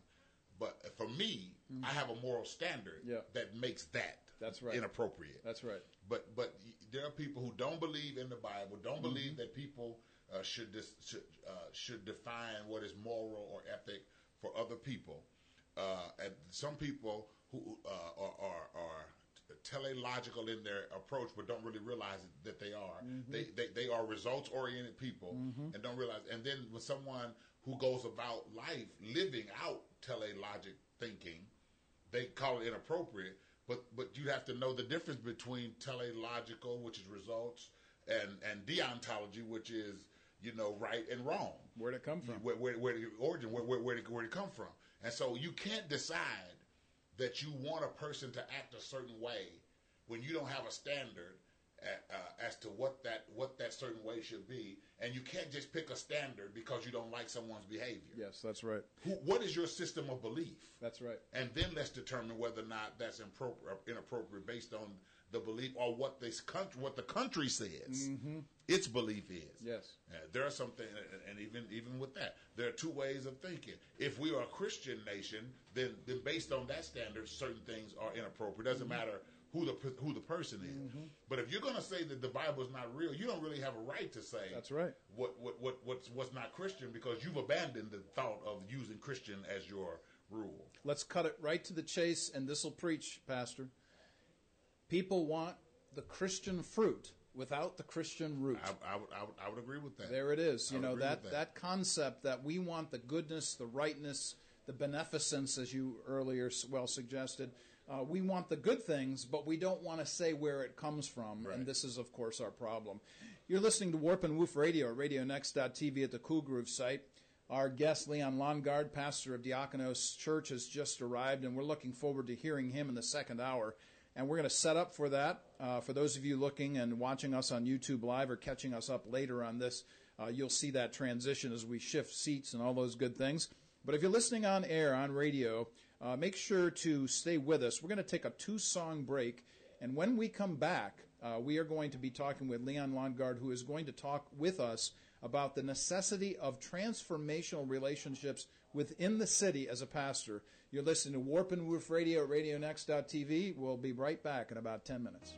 Speaker 2: But for me, I have a moral standard
Speaker 1: Yeah.
Speaker 2: that makes that
Speaker 1: That's right.
Speaker 2: inappropriate.
Speaker 1: That's right.
Speaker 2: But but there are people who don't believe in the Bible, don't
Speaker 1: Mm-hmm.
Speaker 2: believe that people uh, should dis- should uh, should define what is moral or ethic for other people. Uh, and some people who uh, are, are are teleological in their approach, but don't really realize that they are.
Speaker 1: Mm-hmm.
Speaker 2: They, they they are results oriented people, and don't realize. And then with someone who goes about life living out teleologic thinking, they call it inappropriate. But but you have to know the difference between teleological, which is results, and and deontology, which is you know right and wrong.
Speaker 1: Where'd it come from?
Speaker 2: Where where, where the origin? Where where where did, where did it come from? And so you can't decide that you want a person to act a certain way when you don't have a standard uh, uh, as to what that what that certain way should be, and you can't just pick a standard because you don't like someone's behavior.
Speaker 1: Yes, that's right.
Speaker 2: Who, what is your system of belief?
Speaker 1: That's right.
Speaker 2: and then let's determine whether or not that's impropri- inappropriate based on the belief or what this country, what the country says mm-hmm. its belief is.
Speaker 1: Yes.
Speaker 2: Uh, there are something, and- and even even with that, there are two ways of thinking. If we are a Christian nation, then then based on that standard, certain things are inappropriate. Doesn't mm-hmm. matter who the who the person is. Mm-hmm. But if you're going to say that the Bible is not real, you don't really have a right to say
Speaker 1: That's right.
Speaker 2: what what what what's what's not Christian because you've abandoned the thought of using Christian as your rule.
Speaker 1: Let's cut it right to the chase, and this will preach, Pastor. People want the Christian fruit without the Christian root.
Speaker 2: I, I, would, I, would, I would agree with that.
Speaker 1: There it is.
Speaker 2: I
Speaker 1: You know
Speaker 2: agree
Speaker 1: that, that concept that we want the goodness, the rightness, the beneficence, as you earlier well suggested. Uh, we want the good things, but we don't want to say where it comes from,
Speaker 2: Right.
Speaker 1: and this is, of course, our problem. You're listening to Warp and Woof Radio at RadioNext.tv at the Cool Groove site. Our guest, Leon Longard, pastor of Diakonos Church, has just arrived, and we're looking forward to hearing him in the second hour. And we're going to set up for that. Uh, for those of you looking and watching us on YouTube Live or catching us up later on this, uh, you'll see that transition as we shift seats and all those good things. But if you're listening on air, on radio, uh, make sure to stay with us. We're going to take a two song break. And when we come back, uh, we are going to be talking with Leon Longard, who is going to talk with us about the necessity of transformational relationships within the city as a pastor. You're listening to Warp and Woof Radio at RadioNext.tv. We'll be right back in about 10 minutes.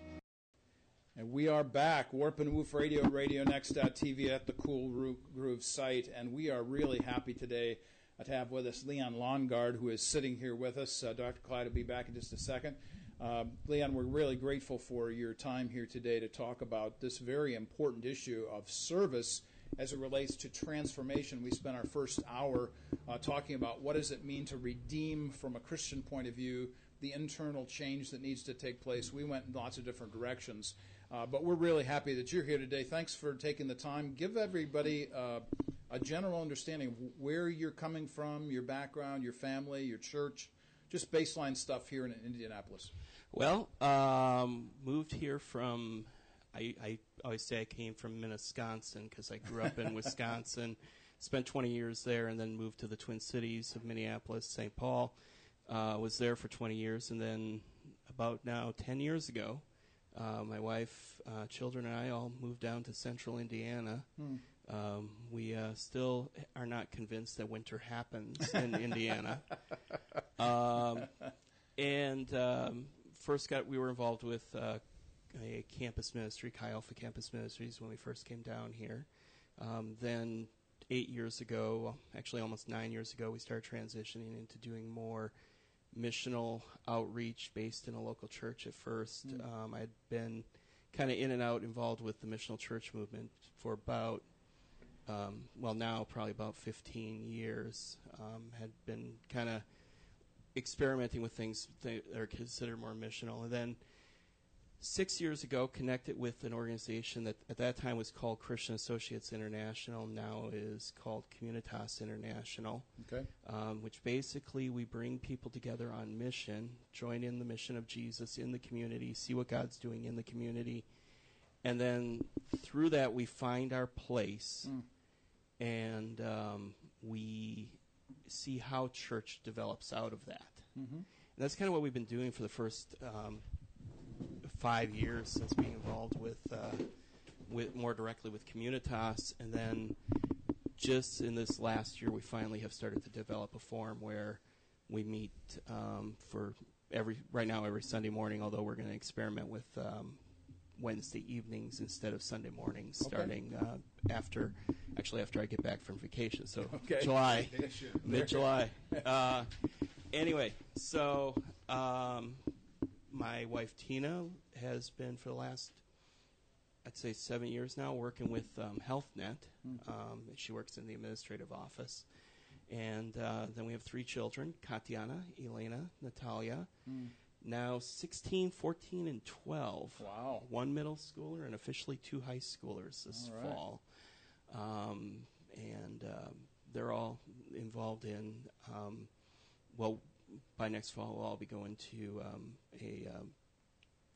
Speaker 1: And we are back, Warp and Woof Radio, RadioNext.tv at the Cool Roo- Groove site. And we are really happy today uh, to have with us Leon Longard, who is sitting here with us. Uh, Dr. Clyde will be back in just a second. Uh, Leon, we're really grateful for your time here today to talk about this very important issue of service as it relates to transformation. We spent our first hour uh, talking about what does it mean to redeem from a Christian point of view the internal change that needs to take place. We went in lots of different directions. Uh, but we're really happy that you're here today. Thanks for taking the time. Give everybody uh, a general understanding of where you're coming from, your background, your family, your church, just baseline stuff here in Indianapolis.
Speaker 3: Well, um, moved here from. I, I, always say I came from Minnetonka because I grew up in Wisconsin, spent 20 years there, and then moved to the Twin Cities of Minneapolis, St. Paul. Uh, was there for 20 years, and then about now 10 years ago, uh, my wife, uh, children, and I all moved down to Central Indiana. Hmm. Um, we uh, still are not convinced that winter happens in Indiana. Um, and um, first got we were involved with uh, a campus ministry, Chi Alpha Campus Ministries, when we first came down here. Um, then eight years ago, actually almost nine years ago, we started transitioning into doing more missional outreach based in a local church at first. Mm. Um, I'd been kind of in and out involved with the missional church movement for about, um, well, now probably about 15 years. Um, had been kind of experimenting with things that are considered more missional. And then six years ago, connected with an organization that at that time was called Christian Associates International, now is called Communitas International.
Speaker 1: Okay.
Speaker 3: Um, which basically we bring people together on mission, join in the mission of Jesus in the community, see what God's doing in the community, and then through that we find our place, mm. and um, we see how church develops out of that. Mm-hmm. And that's kind of what we've been doing for the first um, five years since being involved with, uh, with more directly with Communitas, and then just in this last year, we finally have started to develop a forum where we meet um, for every right now every Sunday morning. Although we're going to experiment with um, Wednesday evenings instead of Sunday mornings, okay. starting uh, after actually after I get back from vacation. So
Speaker 1: okay.
Speaker 3: July, mid July. Uh, anyway, so um, my wife Tina has been for the last, I'd say, seven years now working with um, HealthNet. Mm-hmm. Um, she works in the administrative office. And uh, then we have three children Katiana, Elena, Natalia. Mm. Now 16, 14, and 12.
Speaker 1: Wow.
Speaker 3: One middle schooler and officially two high schoolers this right. fall. Um, and um, they're all involved in, um, well, by next fall, we'll all be going to um, a um,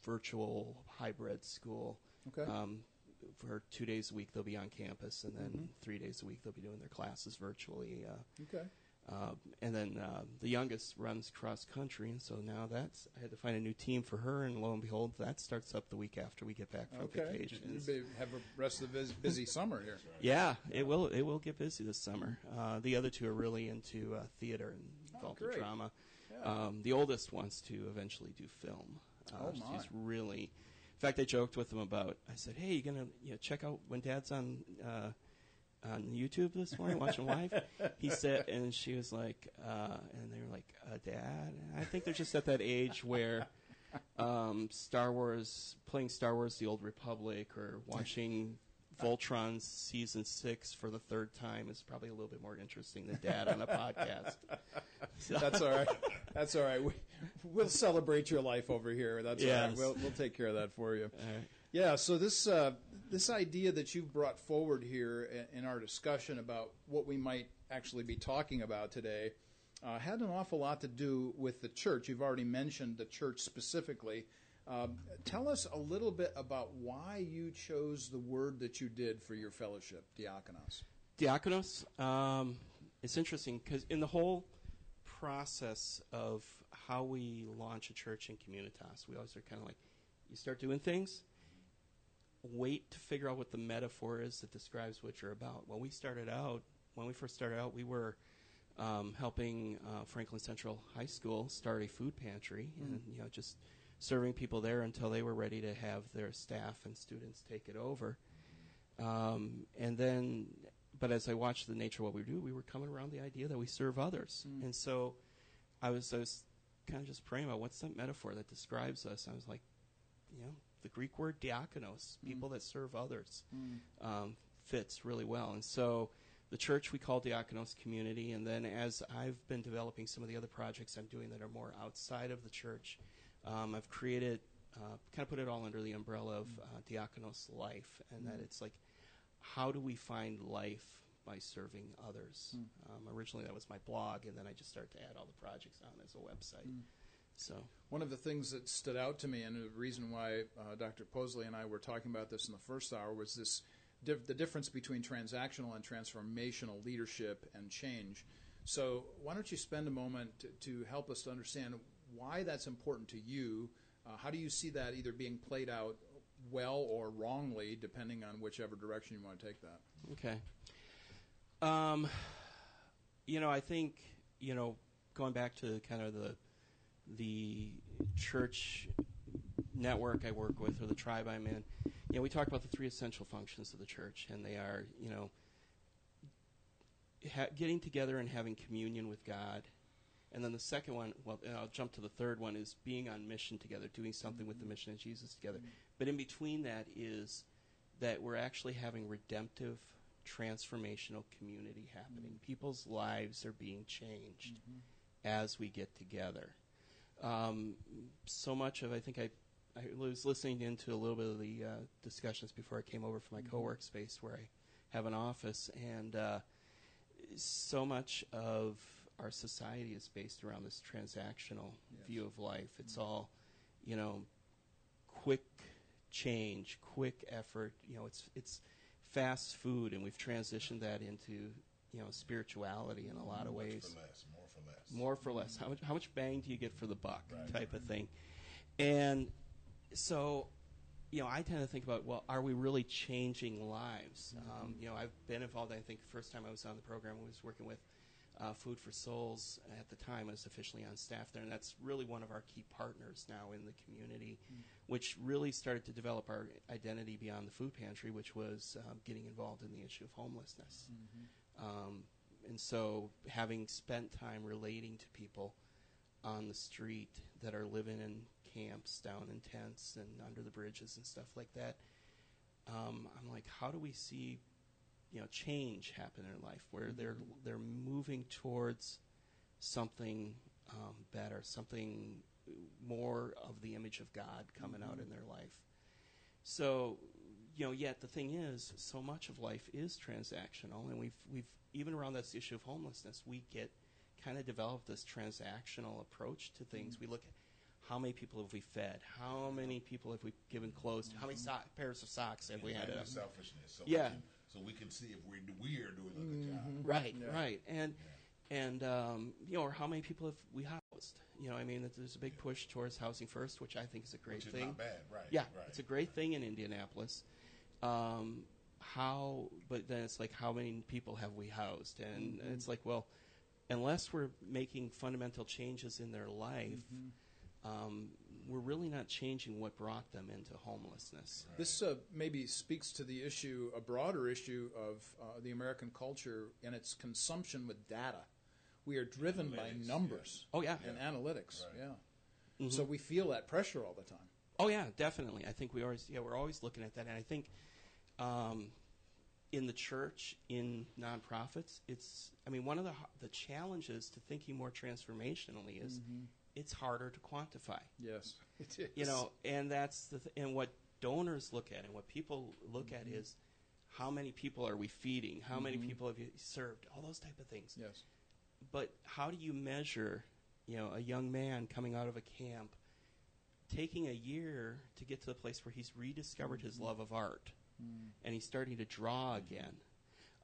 Speaker 3: virtual hybrid school.
Speaker 1: Okay. Um,
Speaker 3: for two days a week, they'll be on campus, and then mm-hmm. three days a week, they'll be doing their classes virtually.
Speaker 1: Uh, okay.
Speaker 3: Uh, and then uh, the youngest runs cross country, and so now that's I had to find a new team for her, and lo and behold, that starts up the week after we get back from
Speaker 1: okay.
Speaker 3: vacation.
Speaker 1: Have a rest of the busy, busy summer here.
Speaker 3: Yeah, it will. It will get busy this summer. Uh, the other two are really into uh, theater and involved
Speaker 1: oh,
Speaker 3: in drama. Um, the oldest wants to eventually do film.
Speaker 1: Uh, oh my.
Speaker 3: She's really. In fact, I joked with them about. I said, "Hey, you gonna you know, check out when Dad's on uh, on YouTube this morning watching live?" He said, and she was like, uh, and they were like, uh, "Dad." I think they're just at that age where um, Star Wars, playing Star Wars: The Old Republic, or watching Voltron season six for the third time is probably a little bit more interesting than Dad on a podcast.
Speaker 1: So. That's all right. That's all right. We, will celebrate your life over here. That's yes. all right. We'll, we'll take care of that for you. Yeah. So this uh, this idea that you've brought forward here in, in, our discussion about what we might actually be talking about today uh, had an awful lot to do with the church. You've already mentioned the church specifically. Um, tell us a little bit about why you chose the word that you did for your fellowship, diakonos.
Speaker 3: Diakonos, um, it's interesting because in the whole process of how we launch a church in Communitas, we always are kind of like, you start doing things, wait to figure out what the metaphor is that describes what you're about. When we started out, when we first started out, we were um, helping uh, Franklin Central High School start a food pantry, mm. and you know just serving people there until they were ready to have their staff and students take it over. Um, and then, but as I watched the nature of what we do, we were coming around the idea that we serve others. Mm. And so I was, I was kind of just praying about what's that metaphor that describes us. I was like, you know, the Greek word diakonos, mm. people that serve others, mm. um, fits really well. And so the church we call Diakonos Community. And then as I've been developing some of the other projects I'm doing that are more outside of the church, um, I've created uh, kind of put it all under the umbrella of uh, diakonos life, and that it's like, how do we find life by serving others? Um, originally, that was my blog, and then I just started to add all the projects on as a website. So,
Speaker 1: One of the things that stood out to me, and the reason why uh, Dr. Posley and I were talking about this in the first hour, was this the difference between transactional and transformational leadership and change. So, why don't you spend a moment to, to help us to understand why that's important to you? Uh, how do you see that either being played out well or wrongly, depending on whichever direction you want to take that?
Speaker 3: okay. Um, you know, I think you know, going back to kind of the the church network I work with or the tribe I'm in, you know, we talk about the three essential functions of the church, and they are, you know, ha- getting together and having communion with God. And then the second one, well, and I'll jump to the third one, is being on mission together, doing something with the mission of Jesus together. But in between that is that we're actually having redemptive, transformational community happening. People's lives are being changed as we get together. Um, so much of, I think I, I was listening into a little bit of the uh, discussions before I came over from my co-work space where I have an office, and uh, so much of our society is based around this transactional
Speaker 1: Yes.
Speaker 3: view of life. It's all, you know, quick change, quick effort. You know, it's it's fast food, and we've transitioned that into you know spirituality in a lot of
Speaker 2: Much
Speaker 3: ways
Speaker 2: for less, more for less.
Speaker 3: more for less. How much how much bang do you get for the buck
Speaker 2: Right.
Speaker 3: type of thing. And so, you know, I tend to think about, well, are we really changing lives? Um, you know, I've been involved. I think the first time I was on the program, I was working with uh, Food for Souls at the time. I was officially on staff there, and that's really one of our key partners now in the community, which really started to develop our identity beyond the food pantry, which was um, getting involved in the issue of homelessness. Um, and so, having spent time relating to people on the street that are living in camps, down in tents, and under the bridges and stuff like that, um, I'm like, how do we see, you know, change happen in their life where they're they're moving towards something um, better, something more of the image of God coming out in their life. So, you know, yet the thing is, so much of life is transactional, and we've we've even around this issue of homelessness, we get kind of developed this transactional approach to things. We look at how many people have we fed, how many people have we given clothes to, how many so- pairs of socks have we had.
Speaker 2: And
Speaker 3: to-
Speaker 2: the selfishness. So
Speaker 3: Yeah.
Speaker 2: We can, so we can see if we we are doing a good job.
Speaker 3: Right,
Speaker 1: Yeah.
Speaker 3: right, and and um, you know, or how many people have we housed? You know, I mean, there's a big push towards housing first, which I think is a great
Speaker 2: Which is
Speaker 3: thing.
Speaker 2: not bad, right?
Speaker 3: Yeah,
Speaker 2: right.
Speaker 3: it's a great thing in Indianapolis. Um, how, but then it's like, how many people have we housed? And
Speaker 1: Mm-hmm.
Speaker 3: it's like, well, unless we're making fundamental changes in their life,
Speaker 1: Mm-hmm.
Speaker 3: um, we're really not changing what brought them into homelessness.
Speaker 1: This uh, maybe speaks to the issue, a broader issue of uh, the American culture and its consumption with data. We are driven by
Speaker 2: Analytics,
Speaker 1: numbers
Speaker 3: Oh yeah,
Speaker 1: and analytics.
Speaker 2: Right.
Speaker 1: Yeah.
Speaker 3: Mhm.
Speaker 1: So we feel that pressure all the time.
Speaker 3: Oh yeah, definitely. I think we always yeah we're always looking at that, and I think um, in the church, in nonprofits, it's I mean one of the the challenges to thinking more transformationally is it's harder to quantify.
Speaker 1: Yes, it is.
Speaker 3: You know, and that's the th- and what donors look at and what people look at mm-hmm. is how many people are we feeding? How many mm-hmm. people have you served? All those type of things
Speaker 1: Yes.
Speaker 3: but how do you measure, you know, a young man coming out of a camp taking a year to get to the place where he's rediscovered his mm-hmm. love of art mm. and he's starting to draw again.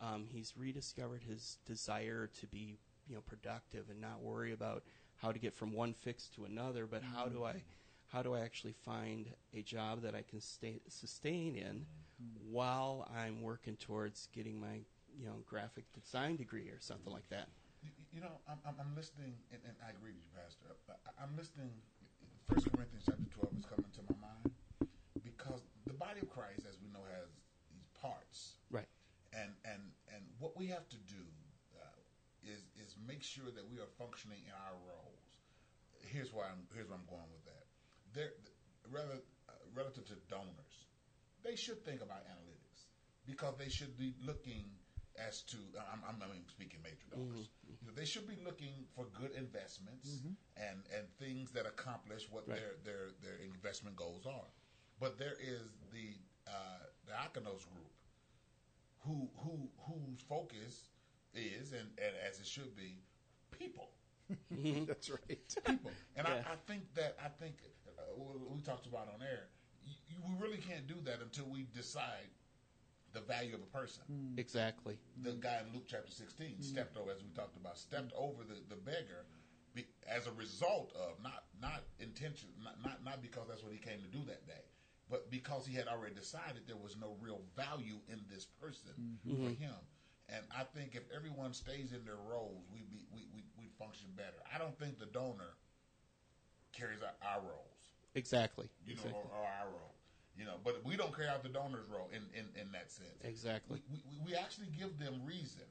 Speaker 3: Um, he's rediscovered his desire to be, you know, productive and not worry about how to get from one fix to another, but how do mm-hmm. I, how do I actually find a job that I can stay, sustain in mm-hmm. while I'm working towards getting my, you know, graphic design degree or something like that.
Speaker 2: You, you know, I'm, I'm, listening, and, and I agree with you, Pastor. I'm listening. First Corinthians chapter 12 is coming to my mind because the body of Christ, as we know, has these parts,
Speaker 3: Right.
Speaker 2: and and and what we have to do make sure that we are functioning in our roles. Here's why I'm here's where I'm going with that. There, rather uh, relative to donors, they should think about analytics because they should be looking as to I'm, I'm, I mean speaking major donors. You know, they should be looking for good investments and and things that accomplish what
Speaker 3: Right.
Speaker 2: their their their investment goals are. But there is the uh, the Diakonos group who who whose focus is and, and as it should be people mm-hmm.
Speaker 1: That's right.
Speaker 2: people. And
Speaker 3: Yeah.
Speaker 2: I, I think that I think uh, we talked about on air. You, you, we really can't do that until we decide the value of a person. Hmm.
Speaker 3: Exactly.
Speaker 2: The guy in Luke chapter 16 hmm. stepped over, as we talked about, stepped over the, the beggar be, as a result of not not intention, not, not not because that's what he came to do that day, but because he had already decided there was no real value in this person hmm. for mm-hmm. him. And I think if everyone stays in their roles, we be we we we function better. I don't think the donor carries our, our roles
Speaker 3: Exactly.
Speaker 2: you know,
Speaker 3: exactly.
Speaker 2: or, or our role. You know, but we don't carry out the donor's role in, in, in that sense.
Speaker 3: Exactly.
Speaker 2: We, we, we actually give them reason.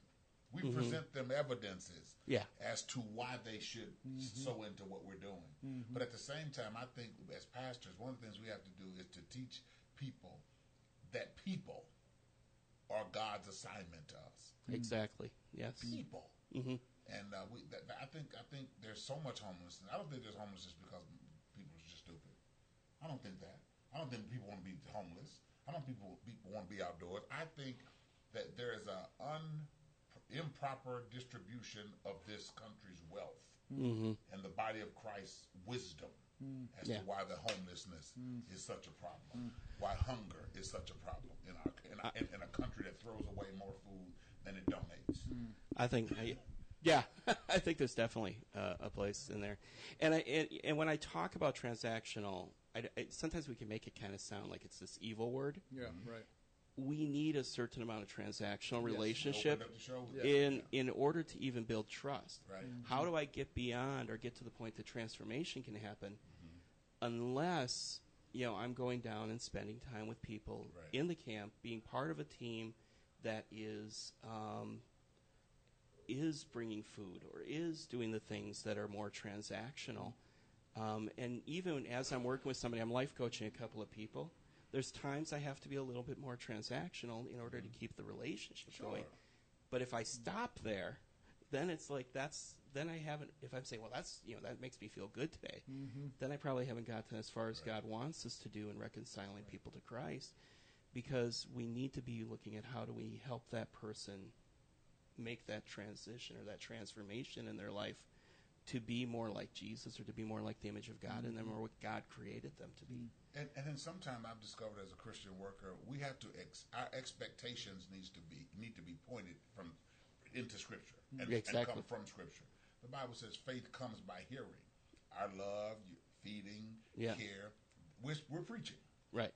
Speaker 2: We mm-hmm. present them evidences
Speaker 3: Yeah.
Speaker 2: as to why they should mm-hmm. sow into what we're doing. Mm-hmm. But at the same time, I think as pastors, one of the things we have to do is to teach people that people are God's assignment to us.
Speaker 3: Exactly. Yes.
Speaker 2: People.
Speaker 3: hmm
Speaker 2: And uh, we, that, that- I think, I think there's so much homelessness. I don't think there's homelessness because people are just stupid. I don't think that. I don't think people want to be homeless. I don't think people, people want to be outdoors. I think that there is a un, improper distribution of this country's wealth
Speaker 3: hmm
Speaker 2: and the body of Christ's wisdom Mm. as
Speaker 3: Yeah.
Speaker 2: to why the homelessness mm. is such a problem, mm. why hunger is such a problem in our in a, in, in a country that throws away more food than it donates.
Speaker 3: I think, I, yeah, I think there's definitely uh, a place in there. And I and, and when I talk about transactional, I, I- sometimes we can make it kind of sound like it's this evil word.
Speaker 1: Yeah, right.
Speaker 3: We need a certain amount of transactional
Speaker 2: Opened
Speaker 3: relationship
Speaker 2: up the show
Speaker 3: in in order to even build trust.
Speaker 2: Right.
Speaker 3: How do I get beyond or get to the point that transformation can happen unless you know I'm going down and spending time with people
Speaker 2: Right.
Speaker 3: in the camp, being part of a team that is um, is bringing food or is doing the things that are more transactional. Um, and even as I'm working with somebody, I'm life coaching a couple of people. There's times I have to be a little bit more transactional in order to mm-hmm. keep the relationship
Speaker 2: Sure.
Speaker 3: going. But if I mm-hmm. stop there, then it's like that's then I haven't. If I'm saying, well, that's you know that makes me feel good today, mm-hmm. then I probably haven't gotten as far as God wants us to do in reconciling people to Christ, because we need to be looking at how do we help that person make that transition or that transformation in their life to be more like Jesus or to be more like the image of God in them or what God created them to be.
Speaker 2: And, and then sometime I've discovered as a Christian worker, we have to ex, our expectations needs to be need to be pointed from into Scripture and, and come from Scripture. The Bible says faith comes by hearing. Our love, feeding,
Speaker 3: Yeah.
Speaker 2: care, we're, we're preaching,
Speaker 3: Right.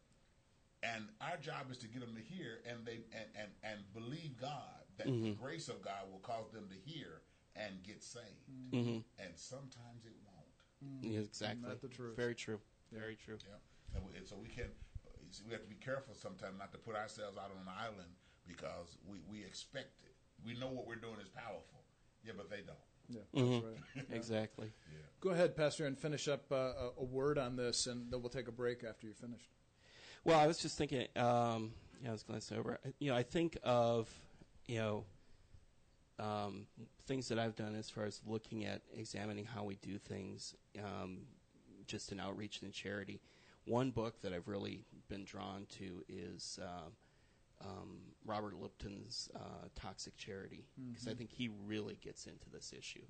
Speaker 2: and our job is to get them to hear and they and and, and believe God that
Speaker 3: Mm-hmm.
Speaker 2: the grace of God will cause them to hear and get saved.
Speaker 3: hmm
Speaker 2: And sometimes it won't.
Speaker 3: Yeah, exactly.
Speaker 1: that the truth?
Speaker 3: Very true. Very true.
Speaker 2: Yeah, and, we, and so we can. see, We have to be careful sometimes not to put ourselves out on an island because we, we expect it. We know what we're doing is powerful. Yeah, but they don't.
Speaker 1: Yeah, that's
Speaker 3: Mhm.
Speaker 1: right.
Speaker 3: Exactly.
Speaker 2: Yeah.
Speaker 1: Go ahead, Pastor, and finish up uh, a, a word on this, and then we'll take a break after you're finished.
Speaker 3: Well, I was just thinking. Um, yeah, I was glancing over. You know, I think of you know um, things that I've done as far as looking at examining how we do things, um, just in outreach and charity. One book that I've really been drawn to is um, um, Robert Lupton's uh, Toxic Charity because I think he really gets into this issue.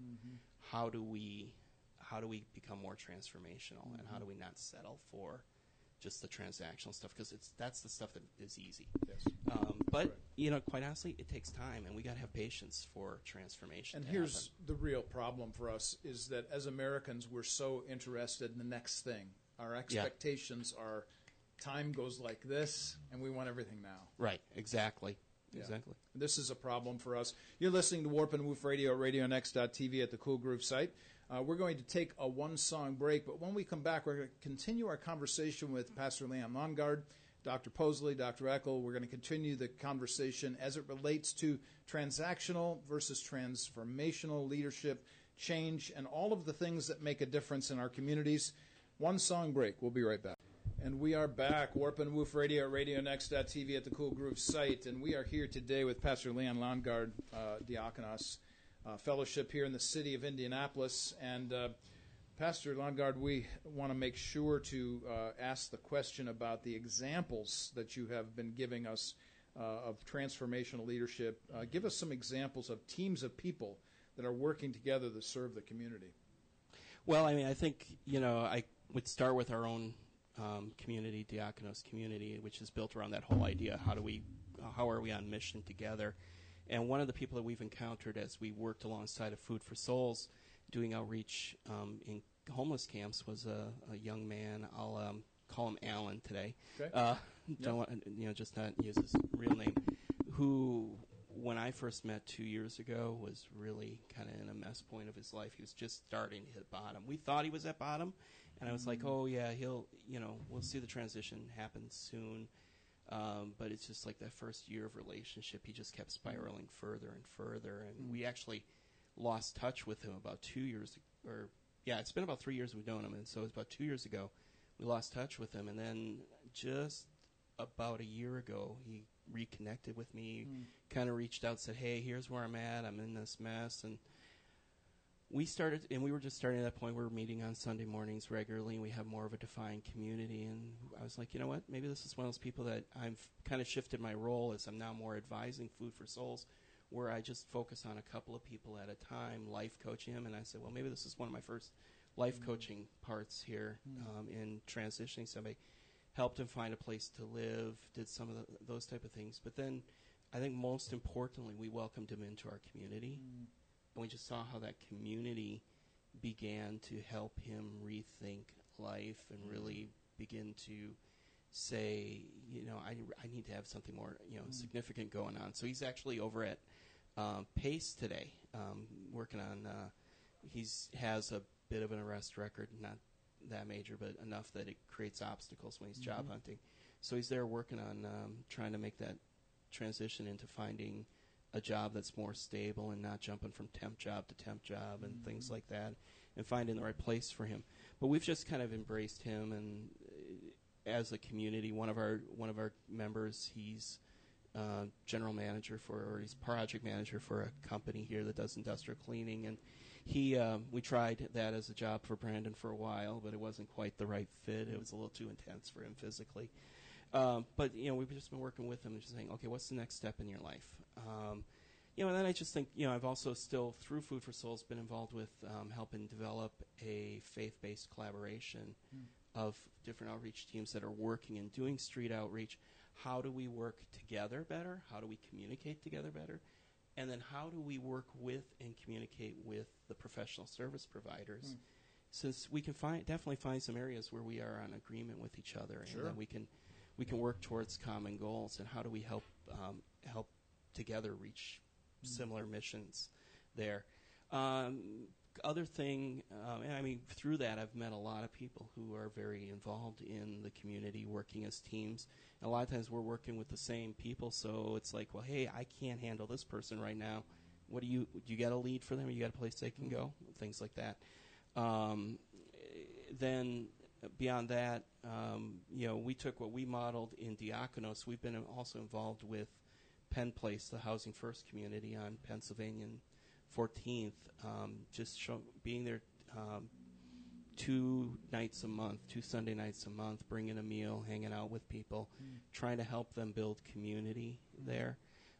Speaker 3: How do we how do we become more transformational, and how do we not settle for just the transactional stuff because it's that's the stuff that is easy.
Speaker 1: Yes.
Speaker 3: Um, but you know, quite honestly, it takes time, and we got to have patience for transformation.
Speaker 1: And here's the real problem for us is that as Americans, we're so interested in the next thing. Our expectations are time goes like this, and we want everything now.
Speaker 3: right, exactly,
Speaker 1: Yeah.
Speaker 3: exactly.
Speaker 1: This is a problem for us. You're listening to Warp and Woof Radio at RadioNext.tv at the Cool Groove site. Uh, we're going to take a one song break, but when we come back, we're going to continue our conversation with Pastor Leon Longard, Dr. Posley, Dr. Eckel. We're going to continue the conversation as it relates to transactional versus transformational leadership, change, and all of the things that make a difference in our communities. One song break. We'll be right back. And we are back, Warp and Woof Radio RadioNext.tv at the Cool Groove site. And we are here today with Pastor Leon Longard, uh, Diakonos uh, Fellowship here in the city of Indianapolis. And uh, Pastor Longard, we want to make sure to uh, ask the question about the examples that you have been giving us uh, of transformational leadership. Uh, give us some examples of teams of people that are working together to serve the community.
Speaker 3: Well, I mean, I think, you know, I would start with our own um, community, Diakonos community, which is built around that whole idea. How do we, how are we on mission together? And one of the people that we've encountered as we worked alongside of Food for Souls, doing outreach um, in homeless camps, was a, a young man. I'll um, call him Alan today.
Speaker 1: Okay.
Speaker 3: Uh, don't
Speaker 1: Yep.
Speaker 3: want, you know, just not use his real name. Who, when I first met two years ago, was really kind of in a mess point of his life. He was just starting to hit bottom. We thought he was at bottom, and I was like, mm. oh yeah, he'll, you know, we'll see the transition happen soon. Um, but it's just like that first year of relationship, he just kept mm. spiraling further and further, and mm. we actually lost touch with him about two years, or yeah, it's been about three years we've known him, and so it was about two years ago we lost touch with him, and then just about a year ago he reconnected with me, kind of reached out, said, "Hey, here's where I'm at. I'm in this mess," and we started, and we were just starting at that point. We were meeting on Sunday mornings regularly, and we have more of a defined community. And I was like, you know what? Maybe this is one of those people that I've kind of shifted my role as I'm now more advising Food for Souls, where I just focus on a couple of people at a time, life coaching them. And I said, well, maybe this is one of my first life mm-hmm. coaching parts here mm-hmm. um, in transitioning somebody. Helped him find a place to live, did some of the, those type of things. But then, I think most importantly, we welcomed him into our community mm-hmm. And we just saw how that community began to help him rethink life and really begin to say, you know, I, I need to have something more, you know, significant going on. So he's actually over at um, Pace today, um, working on. Uh, he's has a bit of an arrest record, not that major, but enough that it creates obstacles when he's job hunting. So he's there working on um, trying to make that transition into finding a job that's more stable and not jumping from temp job to temp job and things like that and finding the right place for him. But we've just kind of embraced him and uh, as a community, one of our one of our members, he's uh, general manager for or he's project manager for a company here that does industrial cleaning and he um, we tried that as a job for Brandon for a while, but it wasn't quite the right fit. It was a little too intense for him physically. Um, but you know, we've just been working with them and just saying, okay, what's the next step in your life? Um, you know, and then I just think, you know, I've also still through Food for Souls been involved with um, helping develop a faith-based collaboration of different outreach teams that are working and doing street outreach. How do we work together better? How do we communicate together better? And then how do we work with and communicate with the professional service providers? Since we can find definitely find some areas where we are on agreement with each other,
Speaker 1: Sure.
Speaker 3: and then we can we can work towards common goals. And how do we help um, help together reach similar missions there? Um, other thing, um, and I mean, through that, I've met a lot of people who are very involved in the community, working as teams. And a lot of times, we're working with the same people, so it's like, well, hey, I can't handle this person right now. What do you? Do you got a lead for them? You got a place they can go? Things like that. Um, then beyond that, um, you know, we took what we modeled in Diakonos. We've been also involved with Penn Place, the Housing First community on Pennsylvania and 14th. Um, just show, being there um, two nights a month, two Sunday nights a month, bringing a meal, hanging out with people, trying to help them build community there.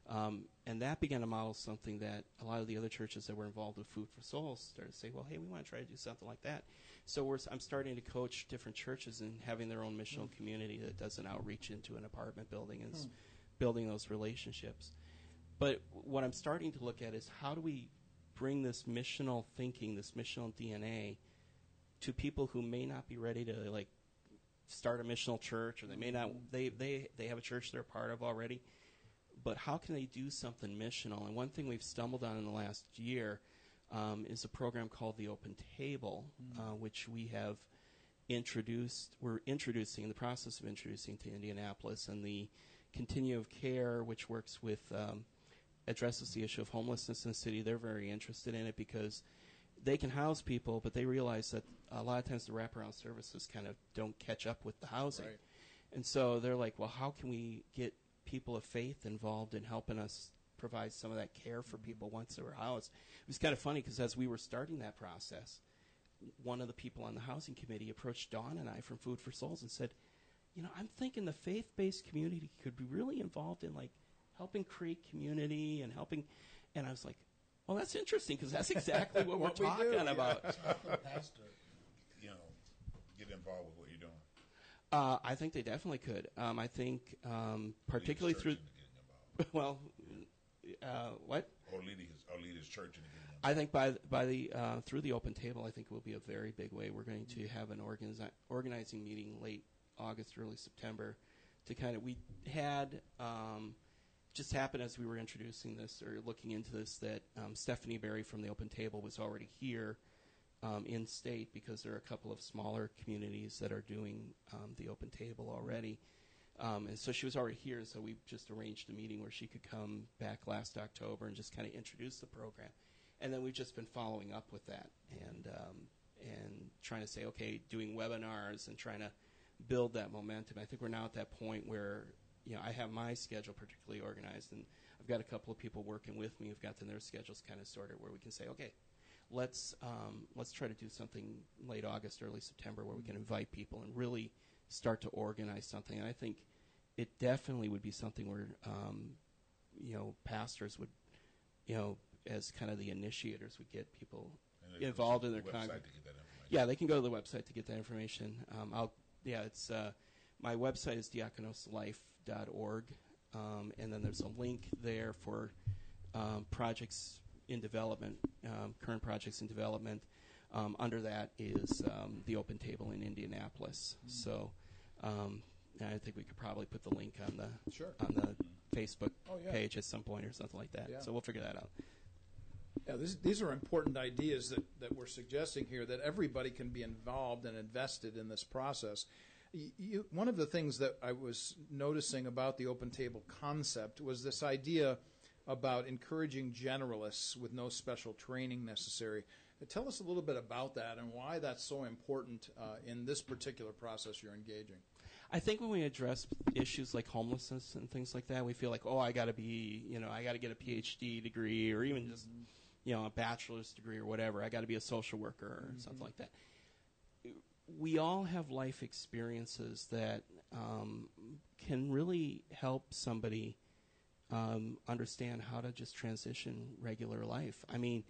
Speaker 3: Um, and that began to model something that a lot of the other churches that were involved with Food for Souls started to say, well, hey, we want to try to do something like that. So I'm starting to coach different churches and having their own missional hmm. community that does an outreach into an apartment building and s- hmm. building those relationships. But what I'm starting to look at is how do we bring this missional thinking, this missional DNA, to people who may not be ready to like start a missional church, or they may not hmm. they they they have a church they're part of already. But how can they do something missional? And one thing we've stumbled on in the last year um, is a program called the Open Table, uh, which we have introduced. We're introducing in the process of introducing to Indianapolis, and the Continuum of Care, which works with um, addresses the issue of homelessness in the city. They're very interested in it because they can house people, but they realize that a lot of times the wraparound services kind of don't catch up with the housing.
Speaker 1: Right.
Speaker 3: And so they're like, well, how can we get people of faith involved in helping us provide some of that care for people once they were housed? It was kind of funny because as we were starting that process, one of the people on the housing committee approached Dawn and I from Food for Souls and said, you know, I'm thinking the faith-based community could be really involved in like helping create community and helping. And I was like, well, that's interesting because that's exactly what,
Speaker 1: What
Speaker 3: we're
Speaker 1: we
Speaker 3: talking
Speaker 1: yeah.
Speaker 3: about.
Speaker 2: pastor, you know, get involved with what you're doing.
Speaker 3: Uh, I think they definitely could. Um, I think, um, particularly through,
Speaker 2: his church into getting involved.
Speaker 3: well, uh, what?
Speaker 2: or lead his or lead his church involved.
Speaker 3: I think by by the uh, through the open table, I think it will be a very big way. We're going to have an organizi- organizing meeting late August, early September, to kind of we had um, just happened as we were introducing this or looking into this that um, Stephanie Berry from the open table was already here um, in state because there are a couple of smaller communities that are doing um, the open table already. Um, and so she was already here, so we just arranged a meeting where she could come back last October and just kind of introduce the program. And then we've just been following up with that and um, and trying to say, okay, doing webinars and trying to build that momentum. I think we're now at that point where you know I have my schedule particularly organized, and I've got a couple of people working with me who've gotten their schedules kind of sorted, where we can say, okay, let's um, let's try to do something late August, early September, where we can invite people and really start to organize something. And I think it definitely would be something where um, you know pastors would you know as kind of the initiators would get people involved in their
Speaker 2: the website
Speaker 3: con-
Speaker 2: to get that information.
Speaker 3: yeah, they can go to the website to get that information. Um, I'll yeah, it's uh, my website is diakonoslife.org, um, and then there's a link there for um, projects in development, um, current projects in development. Um, under that is um, the Open Table in Indianapolis. So um, I think we could probably put the link on the
Speaker 1: Sure.
Speaker 3: on the Facebook
Speaker 1: Oh, yeah.
Speaker 3: page at some point or something like that.
Speaker 1: Yeah.
Speaker 3: So we'll figure that out.
Speaker 1: Yeah, this, these are important ideas that, that we're suggesting here that everybody can be involved and invested in this process. You, one of the things that I was noticing about the open table concept was this idea about encouraging generalists with no special training necessary. Tell us a little bit about that and why that's so important uh, in this particular process you're engaging.
Speaker 3: I think when we address issues like homelessness and things like that, we feel like, oh, I got to be, you know, I got to get a PhD degree or even just, you know, a bachelor's degree or whatever. I got to be a social worker or something like that. We all have life experiences that um, can really help somebody um, understand how to just transition regular life. I mean,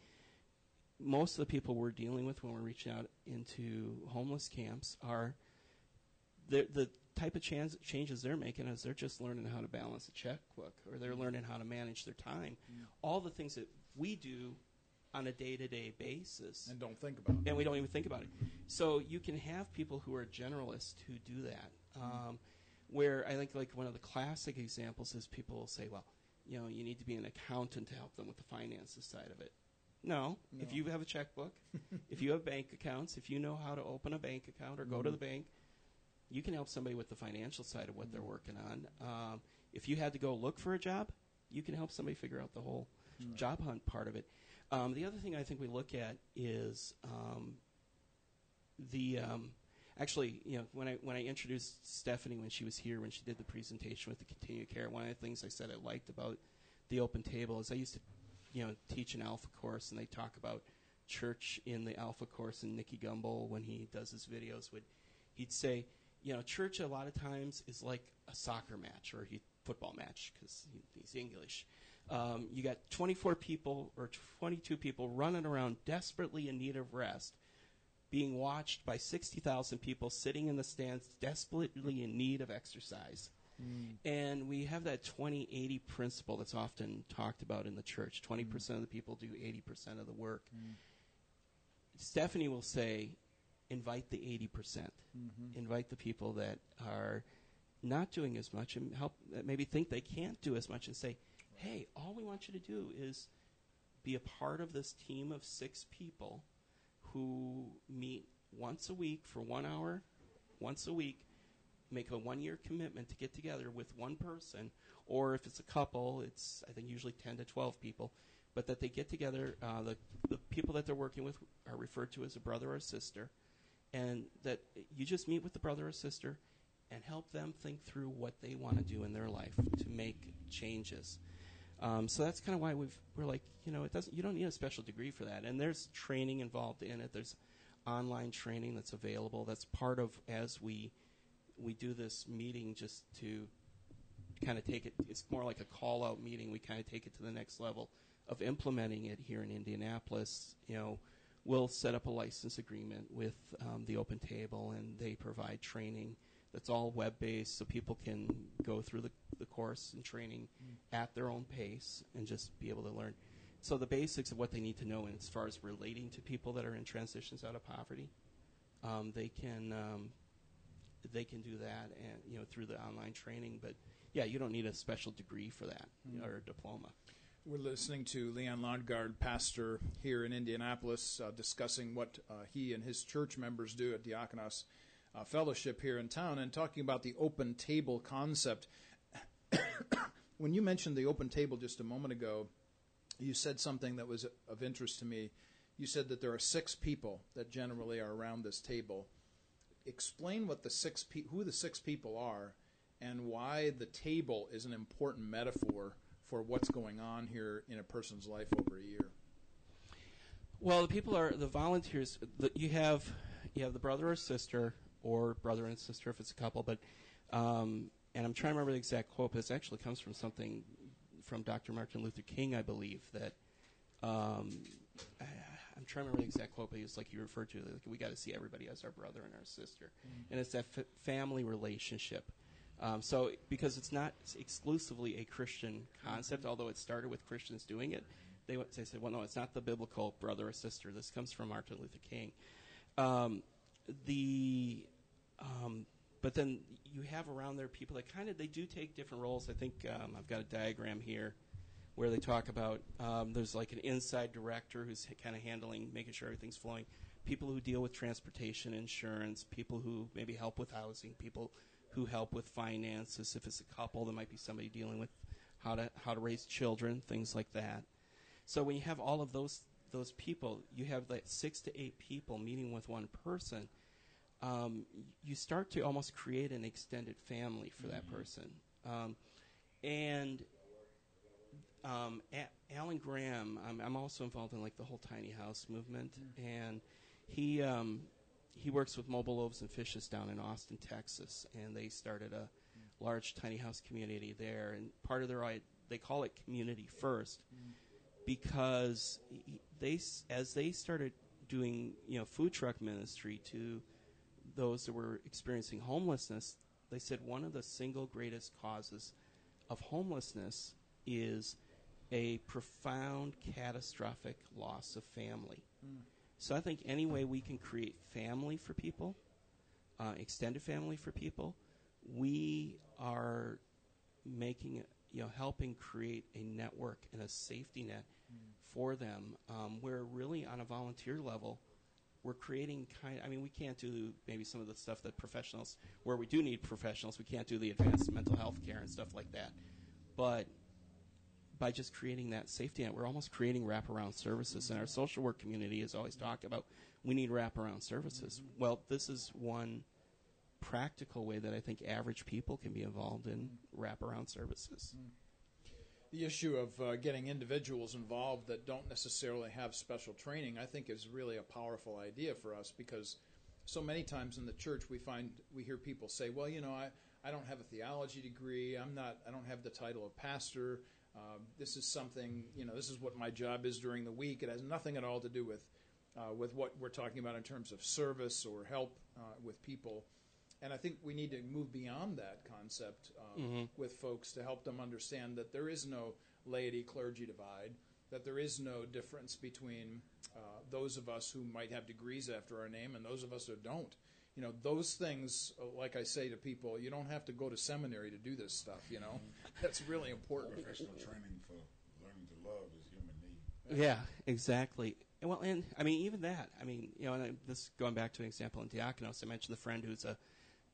Speaker 3: most of the people we're dealing with when we're reaching out into homeless camps are the the type of chance, changes they're making is they're just learning how to balance a checkbook or they're mm. learning how to manage their time. Mm. All the things that we do on a day to day basis
Speaker 1: And don't think about it.
Speaker 3: and we don't even think about it. So you can have people who are generalists who do that. Mm. Um, where I think like one of the classic examples is people will say, well, you know, you need to be an accountant to help them with the finances side of it. No, if you have a checkbook, if you have bank accounts, if you know how to open a bank account or go to the bank, you can help somebody with the financial side of what they're working on. Um, if you had to go look for a job, you can help somebody figure out the whole job hunt part of it. Um, the other thing I think we look at is um, the um, actually, you know, when I when I introduced Stephanie when she was here when she did the presentation with the continued care, one of the things I said I liked about the open table is I used to, you know, teach an alpha course and they talk about church in the alpha course and Nicky Gumbel when he does his videos would he'd say, you know, church a lot of times is like a soccer match or a football match because he, he's English. Um, you got 24 people or 22 people running around desperately in need of rest, being watched by 60,000 people sitting in the stands desperately in need of exercise. Mm. And we have that 20 80 principle that's often talked about in the church. Mm. 20% of the people do 80% of the work. Mm. Stephanie will say, invite the 80%. percent. Mm-hmm. Invite the people that are not doing as much and help that maybe think they can't do as much and say, hey, all we want you to do is be a part of this team of six people who meet once a week for one hour, once a week, make a one year commitment to get together with one person, or if it's a couple, it's I think usually 10 to 12 people, but that they get together. Uh, the the people that they're working with are referred to as a brother or sister, and that you just meet with the brother or sister and help them think through what they want to do in their life to make changes. Um, so that's kind of why we've we're like you know it doesn't you don't need a special degree for that, and there's training involved in it. There's online training that's available. That's part of as we we do this meeting just to kind of take it. It's more like a call out meeting. We kind of take it to the next level of implementing it here in Indianapolis. You know, we'll set up a license agreement with um, the Open Table, and they provide training that's all web based, so people can go through the, the course and training at their own pace and just be able to learn. So the basics of what they need to know, and as far as relating to people that are in transitions out of poverty, um, they can um, they can do that, and you know through the online training. But yeah, you don't need a special degree for that or a diploma.
Speaker 1: We're listening to Leon Longard, pastor here in Indianapolis, uh, discussing what uh, he and his church members do at Diakonos uh, Fellowship here in town and talking about the open table concept. when you mentioned the open table just a moment ago, you said something that was of interest to me. You said that there are six people that generally are around this table. Explain what the six pe- who the six people are and why the table is an important metaphor for what's going on here in a person's life over a year.
Speaker 3: Well, the people are the volunteers. The, you have you have the brother or sister, or brother and sister if it's a couple. But um, and I'm trying to remember the exact quote, but it actually comes from something from Dr. Martin Luther King, I believe. That um, I, trying to remember the exact quote, but it's like you referred to. Like we got to see everybody as our brother and our sister, and it's that f- family relationship. Um, so, because it's not exclusively a Christian concept, although it started with Christians doing it, they, they said, well, no, it's not the biblical brother or sister. This comes from Martin Luther King. Um, the, um, but then you have around there people that kind of they do take different roles. I think um, I've got a diagram here where they talk about um, there's like an inside director who's kind of handling, making sure everything's flowing. People who deal with transportation, insurance, people who maybe help with housing, people who help with finances. If it's a couple, there might be somebody dealing with how to how to raise children, things like that. So when you have all of those those people, you have like six to eight people meeting with one person. Um, you start to almost create an extended family for that person, um, and um, A- Alan Graham. I'm, I'm also involved in like the whole tiny house movement, and he um, he works with Mobile Loaves and Fishes down in Austin, Texas, and they started a large tiny house community there. And part of their they call it community first because he- they as they started doing you know food truck ministry to those that were experiencing homelessness, they said one of the single greatest causes of homelessness is a profound catastrophic loss of family. So I think any way we can create family for people, uh, extended family for people, we are making you know helping create a network and a safety net for them. Um, where really on a volunteer level, we're creating kind. I mean, we can't do maybe some of the stuff that professionals where we do need professionals. We can't do the advanced mental health care and stuff like that, but by just creating that safety net, we're almost creating wraparound services. And our social work community has always talked about we need wraparound services. Well, this is one practical way that I think average people can be involved in wraparound services.
Speaker 1: The issue of uh, getting individuals involved that don't necessarily have special training, I think, is really a powerful idea for us because so many times in the church we find we hear people say, "Well, you know, I, I don't have a theology degree. I'm not. I don't have the title of pastor. Um, this is something. You know, this is what my job is during the week. It has nothing at all to do with uh, with what we're talking about in terms of service or help uh, with people." And I think we need to move beyond that concept um, with folks to help them understand that there is no laity clergy divide, that there is no difference between uh, those of us who might have degrees after our name and those of us who don't. You know, those things, uh, like I say to people, you don't have to go to seminary to do this stuff, you know? That's really important.
Speaker 2: Professional training for learning to love is human need.
Speaker 3: Yeah, exactly. And well, and I mean, even that. I mean, you know, and I, this going back to an example in Diakonos, I mentioned the friend who's a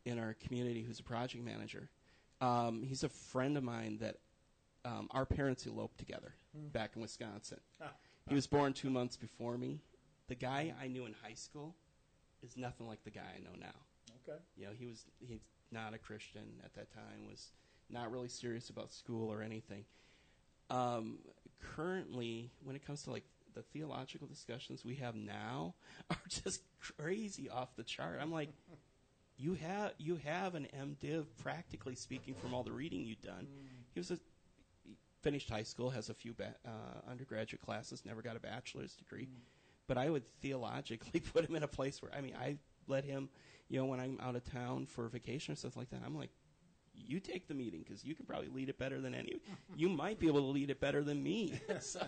Speaker 3: in our community who's a project manager. Um, he's a friend of mine that um, our parents eloped together back in Wisconsin.
Speaker 1: Ah.
Speaker 3: He was born two months before me. The guy I knew in high school is nothing like the guy I know now.
Speaker 1: Okay.
Speaker 3: You know, he was he's not a Christian at that time. Was not really serious about school or anything. Um, currently, when it comes to like the theological discussions we have now, are just crazy off the chart. I'm like, you have you have an MDiv, practically speaking, from all the reading you've done. He was a he finished high school, has a few ba- uh, undergraduate classes, never got a bachelor's degree. But I would theologically put him in a place where I mean, I let him, you know, when I'm out of town for vacation or stuff like that, I'm like, you take the meeting because you can probably lead it better than any. You might be able to lead it better than me. so,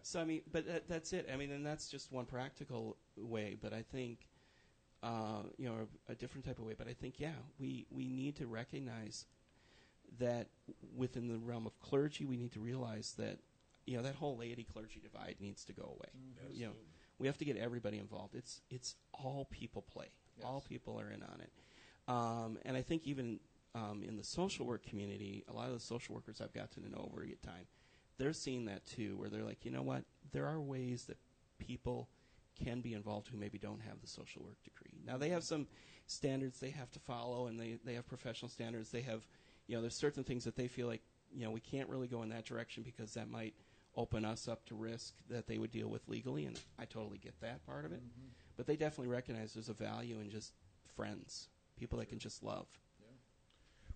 Speaker 3: so I mean, but that, that's it. I mean, and that's just one practical way. But I think, uh, you know, a, a different type of way. But I think, yeah, we we need to recognize that within the realm of clergy, we need to realize that you know that whole laity clergy divide needs to go away. You know, we have to get everybody involved. It's it's all people play. All people are in on it. Um, and I think even um, in the social work community, a lot of the social workers I've gotten to know over time, they're seeing that too, where they're like, you know what, there are ways that people can be involved who maybe don't have the social work degree. Now they have some standards they have to follow, and they they have professional standards. They have, you know, there's certain things that they feel like, you know, we can't really go in that direction because that might open us up to risk that they would deal with legally, and I totally get that part of it. But they definitely recognize there's a value in just friends, people that can just love.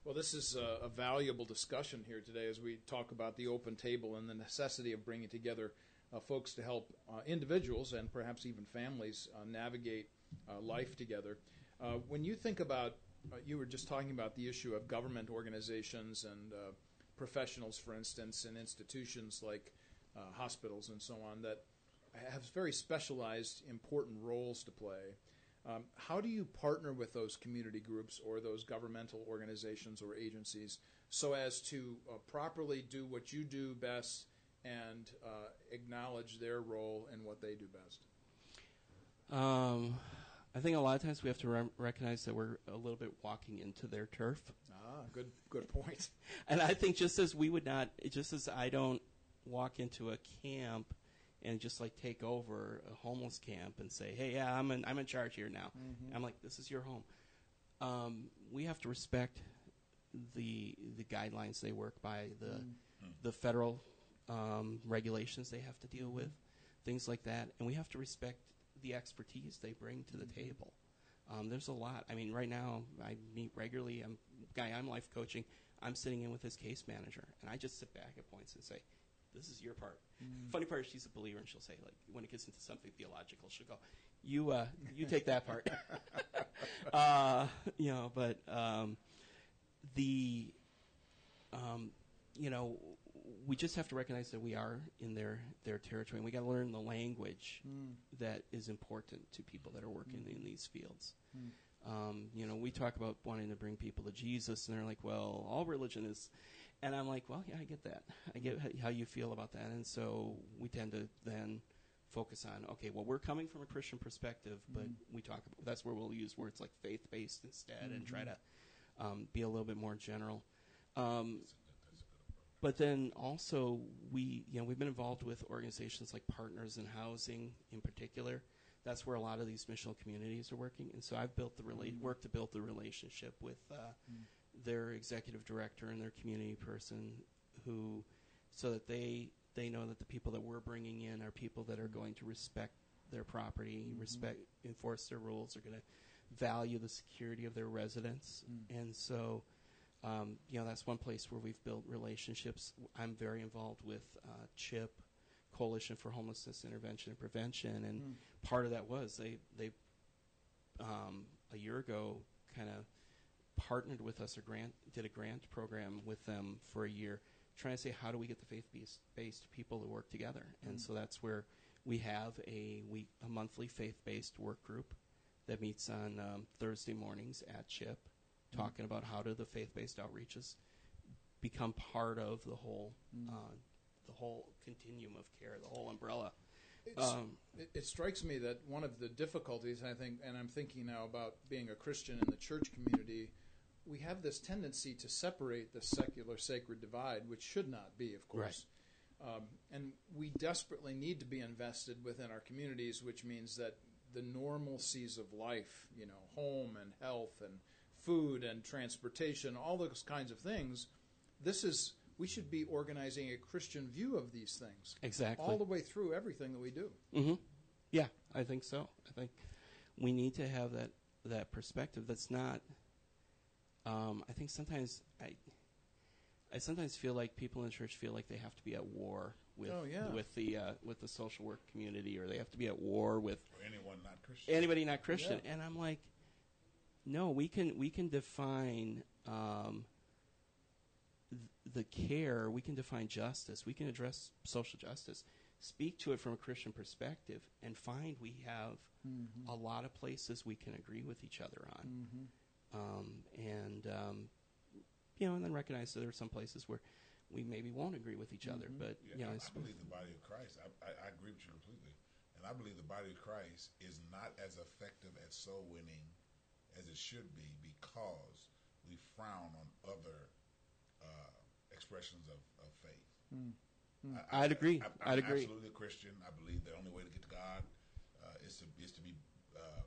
Speaker 1: Well, this is a, a valuable discussion here today as we talk about the open table and the necessity of bringing together uh, folks to help uh, individuals and perhaps even families uh, navigate uh, life together. Uh, when you think about, uh, you were just talking about the issue of government organizations and uh, professionals, for instance, and institutions like uh, hospitals and so on that have very specialized, important roles to play. Um, how do you partner with those community groups or those governmental organizations or agencies so as to uh, properly do what you do best and uh, acknowledge their role and what they do best?
Speaker 3: Um, I think a lot of times we have to rem- recognize that we're a little bit walking into their turf.
Speaker 1: Ah, good, good point.
Speaker 3: And I think just as we would not, just as I don't walk into a camp and just like take over a homeless camp and say, "Hey, yeah, I'm in, I'm in charge here now." I'm like, "This is your home." Um, we have to respect the the guidelines they work by, the the federal um, regulations they have to deal with, things like that, and we have to respect the expertise they bring to the table. Um, there's a lot. I mean, right now I meet regularly. I'm guy I'm life coaching. I'm sitting in with his case manager, and I just sit back at points and say, "This is your part." Funny part is she's a believer, and she'll say, like, when it gets into something theological, she'll go, "You, uh, you take that part." uh, you know, but um, the, um, you know, we just have to recognize that we are in their their territory, and we got to learn the language that is important to people that are working in these fields. Um, you know, we talk about wanting to bring people to Jesus, and they're like, "Well, all religion is," and I'm like, "Well, yeah, I get that. I get how you feel about that." And so we tend to then focus on, okay, well, we're coming from a Christian perspective, but we talk. About, that's where we'll use words like faith-based instead, and try to um, be a little bit more general. Um, but then also we you know we've been involved with organizations like Partners in Housing in particular. That's where a lot of these missional communities are working, and so I've built the rela- work to build the relationship with uh, their executive director and their community person, who so that they they know that the people that we're bringing in are people that are going to respect their property, respect enforce their rules, are going to value the security of their residents, and so um, you know that's one place where we've built relationships. I'm very involved with uh, CHIP, Coalition for Homelessness Intervention and Prevention, and part of that was they they um, a year ago kind of partnered with us or grant did a grant program with them for a year, trying to say how do we get the faith based based people to work together, and so that's where we have a week a monthly faith based work group that meets on um, Thursday mornings at CHIP, talking about how do the faith based outreaches become part of the whole uh, the whole continuum of care, the whole umbrella. Um,
Speaker 1: it, it strikes me that one of the difficulties, I think, and I'm thinking now about being a Christian in the church community, we have this tendency to separate the secular sacred divide, which should not be, of course. Um, and we desperately need to be invested within our communities, which means that the normalcies of life, you know, home and health and food and transportation, all those kinds of things, this is we should be organizing a Christian view of these things
Speaker 3: Exactly.
Speaker 1: all the way through everything that we do.
Speaker 3: hmm Yeah, I think so. I think we need to have that that perspective. That's not. Um, I think sometimes I. I sometimes feel like people in church feel like they have to be at war with
Speaker 1: Oh, yeah.
Speaker 3: with the uh, with the social work community, or they have to be at war with
Speaker 2: For anyone not Christian.
Speaker 3: anybody not Christian.
Speaker 1: Yeah.
Speaker 3: And I'm like, no, we can we can define um, th- the care. We can define justice. We can address social justice. Speak to it from a Christian perspective, and find we have
Speaker 1: Mm-hmm.
Speaker 3: a lot of places we can agree with each other on, um, and um, you know, and then recognize that there are some places where we maybe won't agree with each other. But
Speaker 2: Yeah,
Speaker 3: you know,
Speaker 2: I, I believe the body of Christ. I, I, I agree with you completely, and I believe the body of Christ is not as effective at soul winning as it should be because we frown on other uh, expressions of, of faith. I,
Speaker 3: I'd agree.
Speaker 2: I,
Speaker 3: I'd
Speaker 2: am
Speaker 3: agree.
Speaker 2: Absolutely a Christian. I believe the only way to get to God uh, is to is to be uh,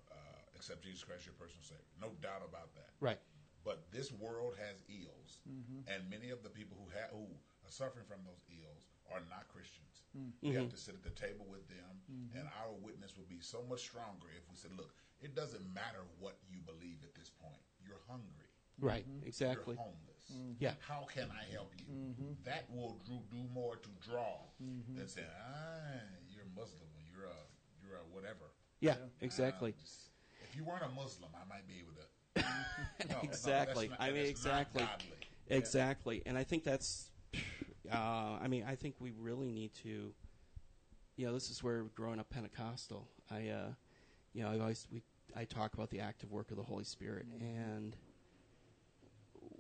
Speaker 2: accept Jesus Christ your personal Savior. No doubt about that.
Speaker 3: right.
Speaker 2: But this world has ills, mm-hmm. and many of the people who ha- who are suffering from those ills are not Christians. Mm. We mm-hmm. have to sit at the table with them, mm-hmm. and our witness would be so much stronger if we said, "Look, it doesn't matter what you believe at this point. You're hungry.
Speaker 3: Right. Exactly.
Speaker 2: You're homeless.
Speaker 3: Yeah.
Speaker 2: How can I help you?" That will do, do more to draw than saying, "Ah, you're Muslim, or you're a you're a whatever."
Speaker 3: Yeah. Exactly.
Speaker 2: Uh, just- if you weren't a Muslim, I might be able to. No, no,
Speaker 3: exactly.
Speaker 2: that's not-
Speaker 3: I mean,
Speaker 2: that's
Speaker 3: exactly.
Speaker 2: godly.
Speaker 3: Exactly. And I think that's, uh, I mean, I think we really need to, you know, this is where growing up Pentecostal, I, uh, you know, I always, we, I talk about the active work of the Holy Spirit and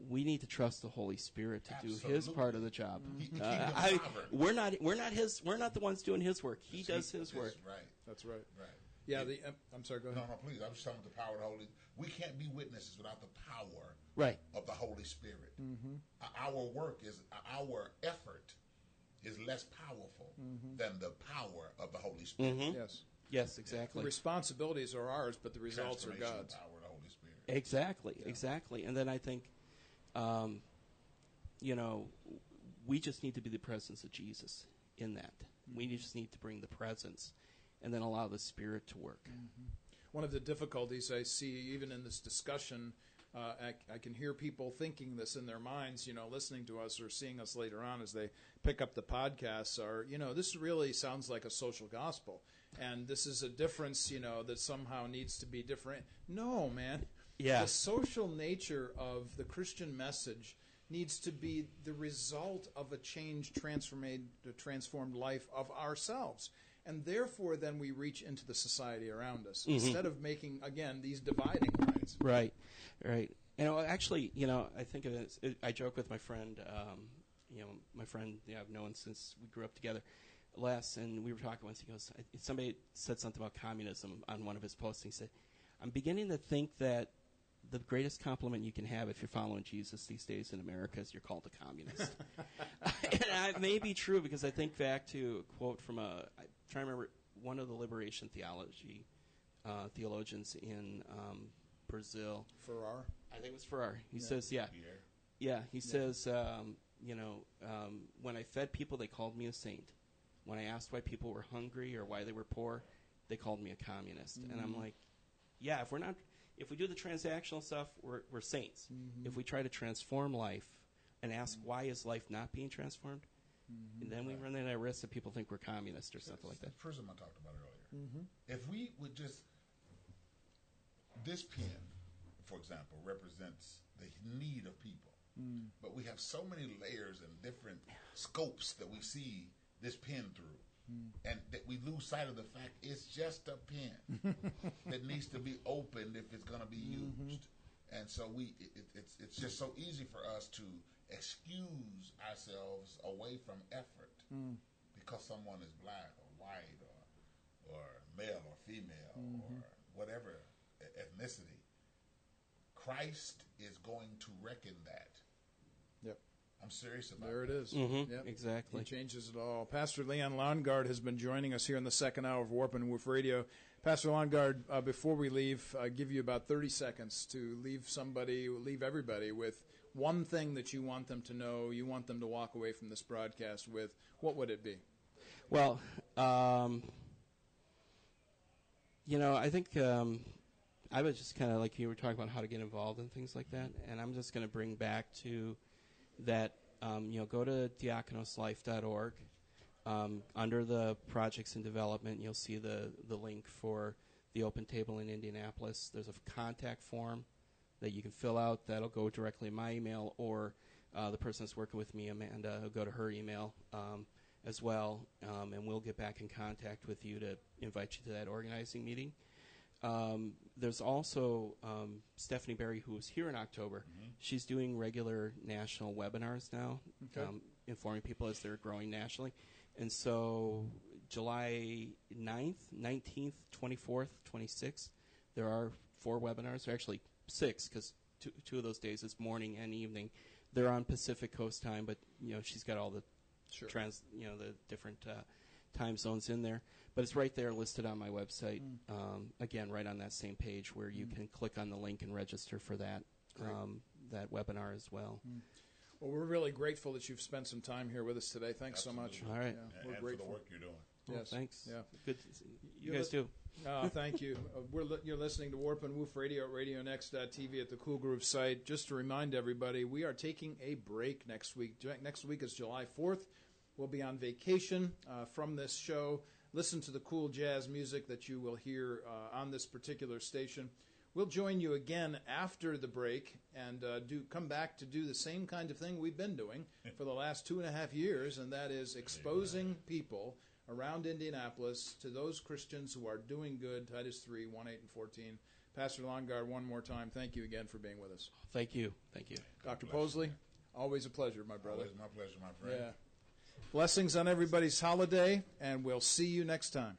Speaker 3: we need to trust the Holy Spirit to do His part of the job.
Speaker 2: He- he
Speaker 3: Uh, I, we're not, we're not His, we're not the ones doing His work. He does His
Speaker 2: that's
Speaker 3: work.
Speaker 2: Right,
Speaker 1: That's right.
Speaker 2: right.
Speaker 1: Yeah, the um, I'm sorry. Go
Speaker 2: No,
Speaker 1: ahead.
Speaker 2: no, please. I'm just talking about the power of the Holy. We can't be witnesses without the power
Speaker 3: Right.
Speaker 2: of the Holy Spirit. Our work is our effort is less powerful than the power of the Holy Spirit.
Speaker 1: Yes.
Speaker 3: Yes, exactly.
Speaker 1: The responsibilities are ours, but the results are God's.
Speaker 2: Power of the Holy Spirit.
Speaker 3: Exactly, exactly. And then I think, um, you know, we just need to be the presence of Jesus in that. We just need to bring the presence and then allow the Spirit to work.
Speaker 1: One of the difficulties I see, even in this discussion, uh, I, I can hear people thinking this in their minds, you know, listening to us or seeing us later on as they pick up the podcasts are, you know, this really sounds like a social gospel. And this is a difference, you know, that somehow needs to be different. No, man.
Speaker 3: Yeah.
Speaker 1: The social nature of the Christian message needs to be the result of a changed, transformed, transformed life of ourselves. And therefore, then we reach into the society around us instead of making, again, these dividing lines.
Speaker 3: Right, right. And uh, actually, you know, I think of it, I joke with my friend, um, you know, my friend yeah, I've known since we grew up together. Les, and we were talking once. He goes, I- somebody said something about communism on one of his posts. He said, "I'm beginning to think that the greatest compliment you can have if you're following Jesus these days in America is you're called a communist." and that may be true because I think back to a quote from a. I'm trying to remember one of the liberation theology uh, theologians in um, Brazil.
Speaker 1: Farrar.
Speaker 3: I think it was Farrar. He says, yeah,
Speaker 2: Pierre.
Speaker 3: yeah. He says, um, you know, um, when I fed people, they called me a saint. When I asked why people were hungry or why they were poor, they called me a communist. And I'm like, yeah, if we're not, if we do the transactional stuff, we're, we're saints. If we try to transform life and ask why is life not being transformed, Mm-hmm. and then we run that risk that people think we're communists or something like that.
Speaker 2: The prism I talked about earlier. Mm-hmm. If we would just, this pen, for example, represents the need of people, mm. but we have so many layers and different scopes that we see this pen through, mm. and that we lose sight of the fact it's just a pen that needs to be opened if it's going to be mm-hmm. used. And so we, it, it, it's it's just so easy for us to excuse ourselves away from effort because someone is black or white or or male or female or whatever ethnicity. Christ is going to reckon that.
Speaker 1: Yep.
Speaker 2: I'm serious about
Speaker 1: There it
Speaker 2: that.
Speaker 1: is.
Speaker 3: Mhm,
Speaker 1: Yep.
Speaker 3: exactly.
Speaker 1: He changes it all. Pastor Leon Longard has been joining us here in the second hour of Warp and Woof Radio. Pastor Longard, uh, before we leave, I give you about 30 seconds to leave somebody, leave everybody with one thing that you want them to know, you want them to walk away from this broadcast with. What would it be?
Speaker 3: Well, um, you know, I think um, I was just kind of like you were talking about how to get involved and things like that, and I'm just going to bring back to that. Um, you know, go to diakonoslife.org. Um, under the projects in development, you'll see the the link for the open table in Indianapolis. There's a contact form that you can fill out. That'll go directly in my email, or uh, the person that's working with me, Amanda, will go to her email um, as well, um, and we'll get back in contact with you to invite you to that organizing meeting. Um, there's also um, Stephanie Berry, who was here in October. She's doing regular national webinars now,
Speaker 1: Okay.
Speaker 3: um, informing people as they're growing nationally. And so, July 9th, 19th, 24th, 26th, there are four webinars. Are actually six because two, two of those days is morning and evening. They're on Pacific Coast time, but you know she's got all the
Speaker 1: Sure.
Speaker 3: trans, you know, the different uh, time zones in there. But it's right there listed on my website. Um, again, right on that same page where you can click on the link and register for that um, that webinar as well.
Speaker 1: Well, we're really grateful that you've spent some time here with us today. Thanks so much.
Speaker 3: All right.
Speaker 1: Yeah,
Speaker 2: And,
Speaker 1: we're
Speaker 2: and for
Speaker 1: grateful.
Speaker 2: the work you're doing.
Speaker 3: Well,
Speaker 1: Yes.
Speaker 3: thanks.
Speaker 1: Yeah.
Speaker 3: Good. to see- You
Speaker 1: You're
Speaker 3: guys too.
Speaker 1: Uh, thank you. Uh, we're li- you're listening to Warp and Woof Radio at RadioNext.tv at the Cool Groove site. Just to remind everybody, we are taking a break next week. Next week is July 4th. We'll be on vacation uh, from this show. Listen to the cool jazz music that you will hear uh, on this particular station. We'll join you again after the break and uh, do come back to do the same kind of thing we've been doing for the last two and a half years, and that is exposing people around Indianapolis to those Christians who are doing good. Titus 3, 1, 8, and 14. Pastor Longard, one more time, thank you again for being with us.
Speaker 3: Thank you. Thank you.
Speaker 1: Dr.
Speaker 2: bless you,
Speaker 1: Posley,
Speaker 2: man.
Speaker 1: always a pleasure, my brother.
Speaker 2: Always my pleasure, my friend.
Speaker 1: Yeah. Blessings on everybody's holiday, and we'll see you next time.